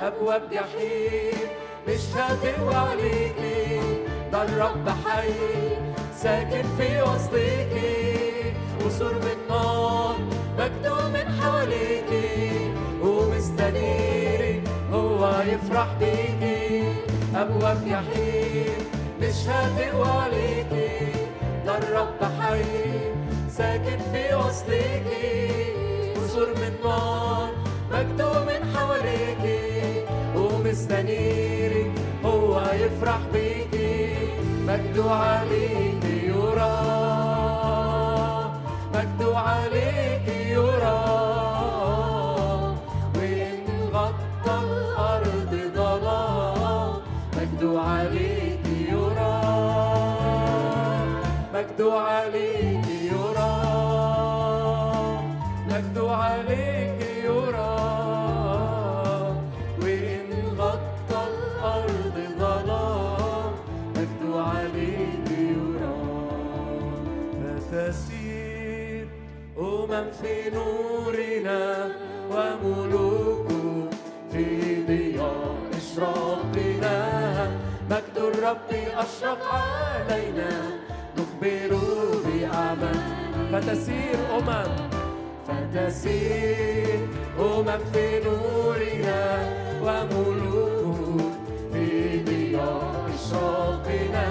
B: أبواب جحيم مش هتقوى عليكي. ده الرب حي ساكن في وسطيكي. وسور من نار مكتوب من حواليكي. ومستنيري هو يفرح بيكي. أبواب جحيم مش هتقوى عليكي. ده الرب حي ساكن في وسطيكي. وسور من نار مكتوب من حواليكي. مستنيري هو يفرح بيكي مجده عليك يرى. مجده عليك يرى. وإن غطى الأرض ضلال مجده عليك يرى. مجده عليك أمم في نورنا وملوك في ضياء إشراقنا. مجد الرب أشرق علينا نخبر بأعمال
C: فتسير أمم
B: فتسير أمم في نورنا وملوك في ضياء إشراقنا.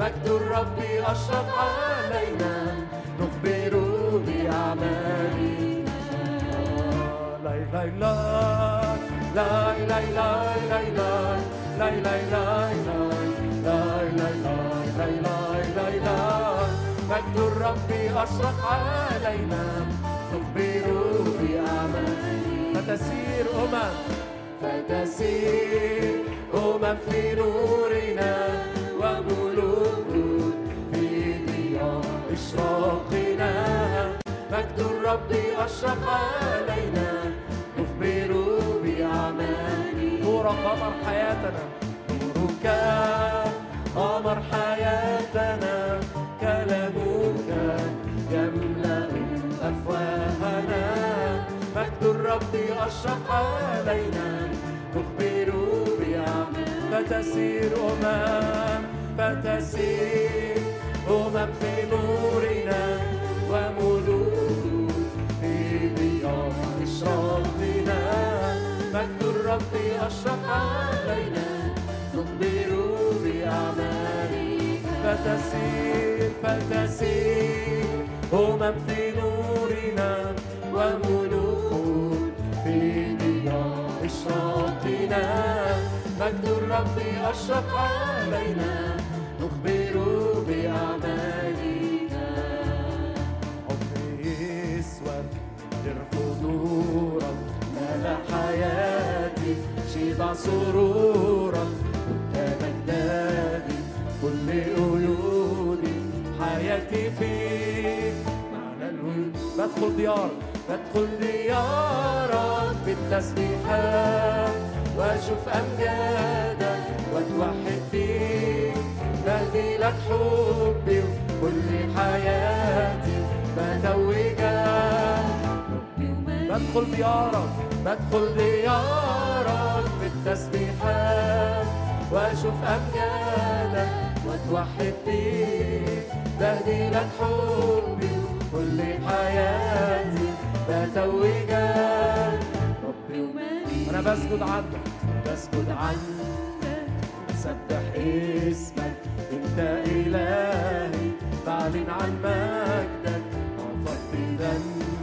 B: مجد الرب أشرق علينا مجد الرب أشرق علينا نخبر بأعمالنا
C: فتسير امم
B: فتسير أمم في نورنا وملوك في ضياء إشراقنا مجد الرب أشرق علينا بأعمالنا
C: نور قمر حياتنا
B: نورك قمر حياتنا. كلامك يملأ أفواهنا. مجد الرب أشرق علينا نخبر بأعمالنا. فتسير أمم فتسير أمم في نورنا وملوك مجد الرب أشرق علينا. نخبر بأعمالك. فتسير فتسير. أمم في نورنا وملوك في ضياء إشراقنا مجد الرب أشرق علينا. حياتي. شبع سرورك تمناني كل قيودي حياتي فيك معنى الود بدخل ديارك بدخل ديارك بالتسبيحات وأشوف امجادك وأتوحد فيك بهدي لك حبي وكل حياتي. بتوجك بدخل ديارك بدخل ديارك بالتسبيحات واشوف أمجادك واتوحد بيك. بهدي لك حبي كل حياتي. بتوجك ربي ومالي.
C: أنا بسجد عندك
B: بسجد عنك سبح اسمك أنت إلهي. بعلن عن مجدك غفرت ذنبي.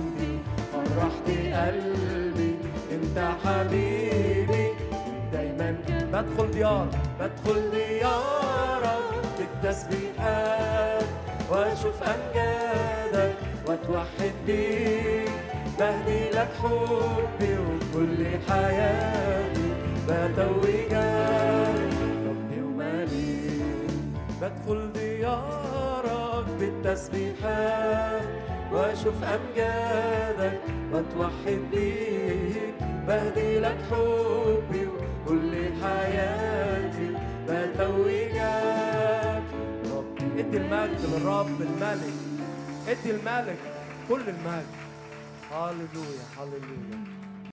B: فرحت قلبي. انت حبيبي. دايما
C: بدخل ديار
B: بدخل ديارك بالتسبيحات. واشوف امجادك واتوحد بيك. بهدي لك حبي وكل حياتي. بتوجك ربي ومالي. بدخل ديارك بالتسبيحات. واشوف أمجادك واتوحد بيك. بهدي لك حبي وكل حياتي بتوجك
C: ادي المجد للرب الملك. ادي الملك كل المجد. هللويا هللويا.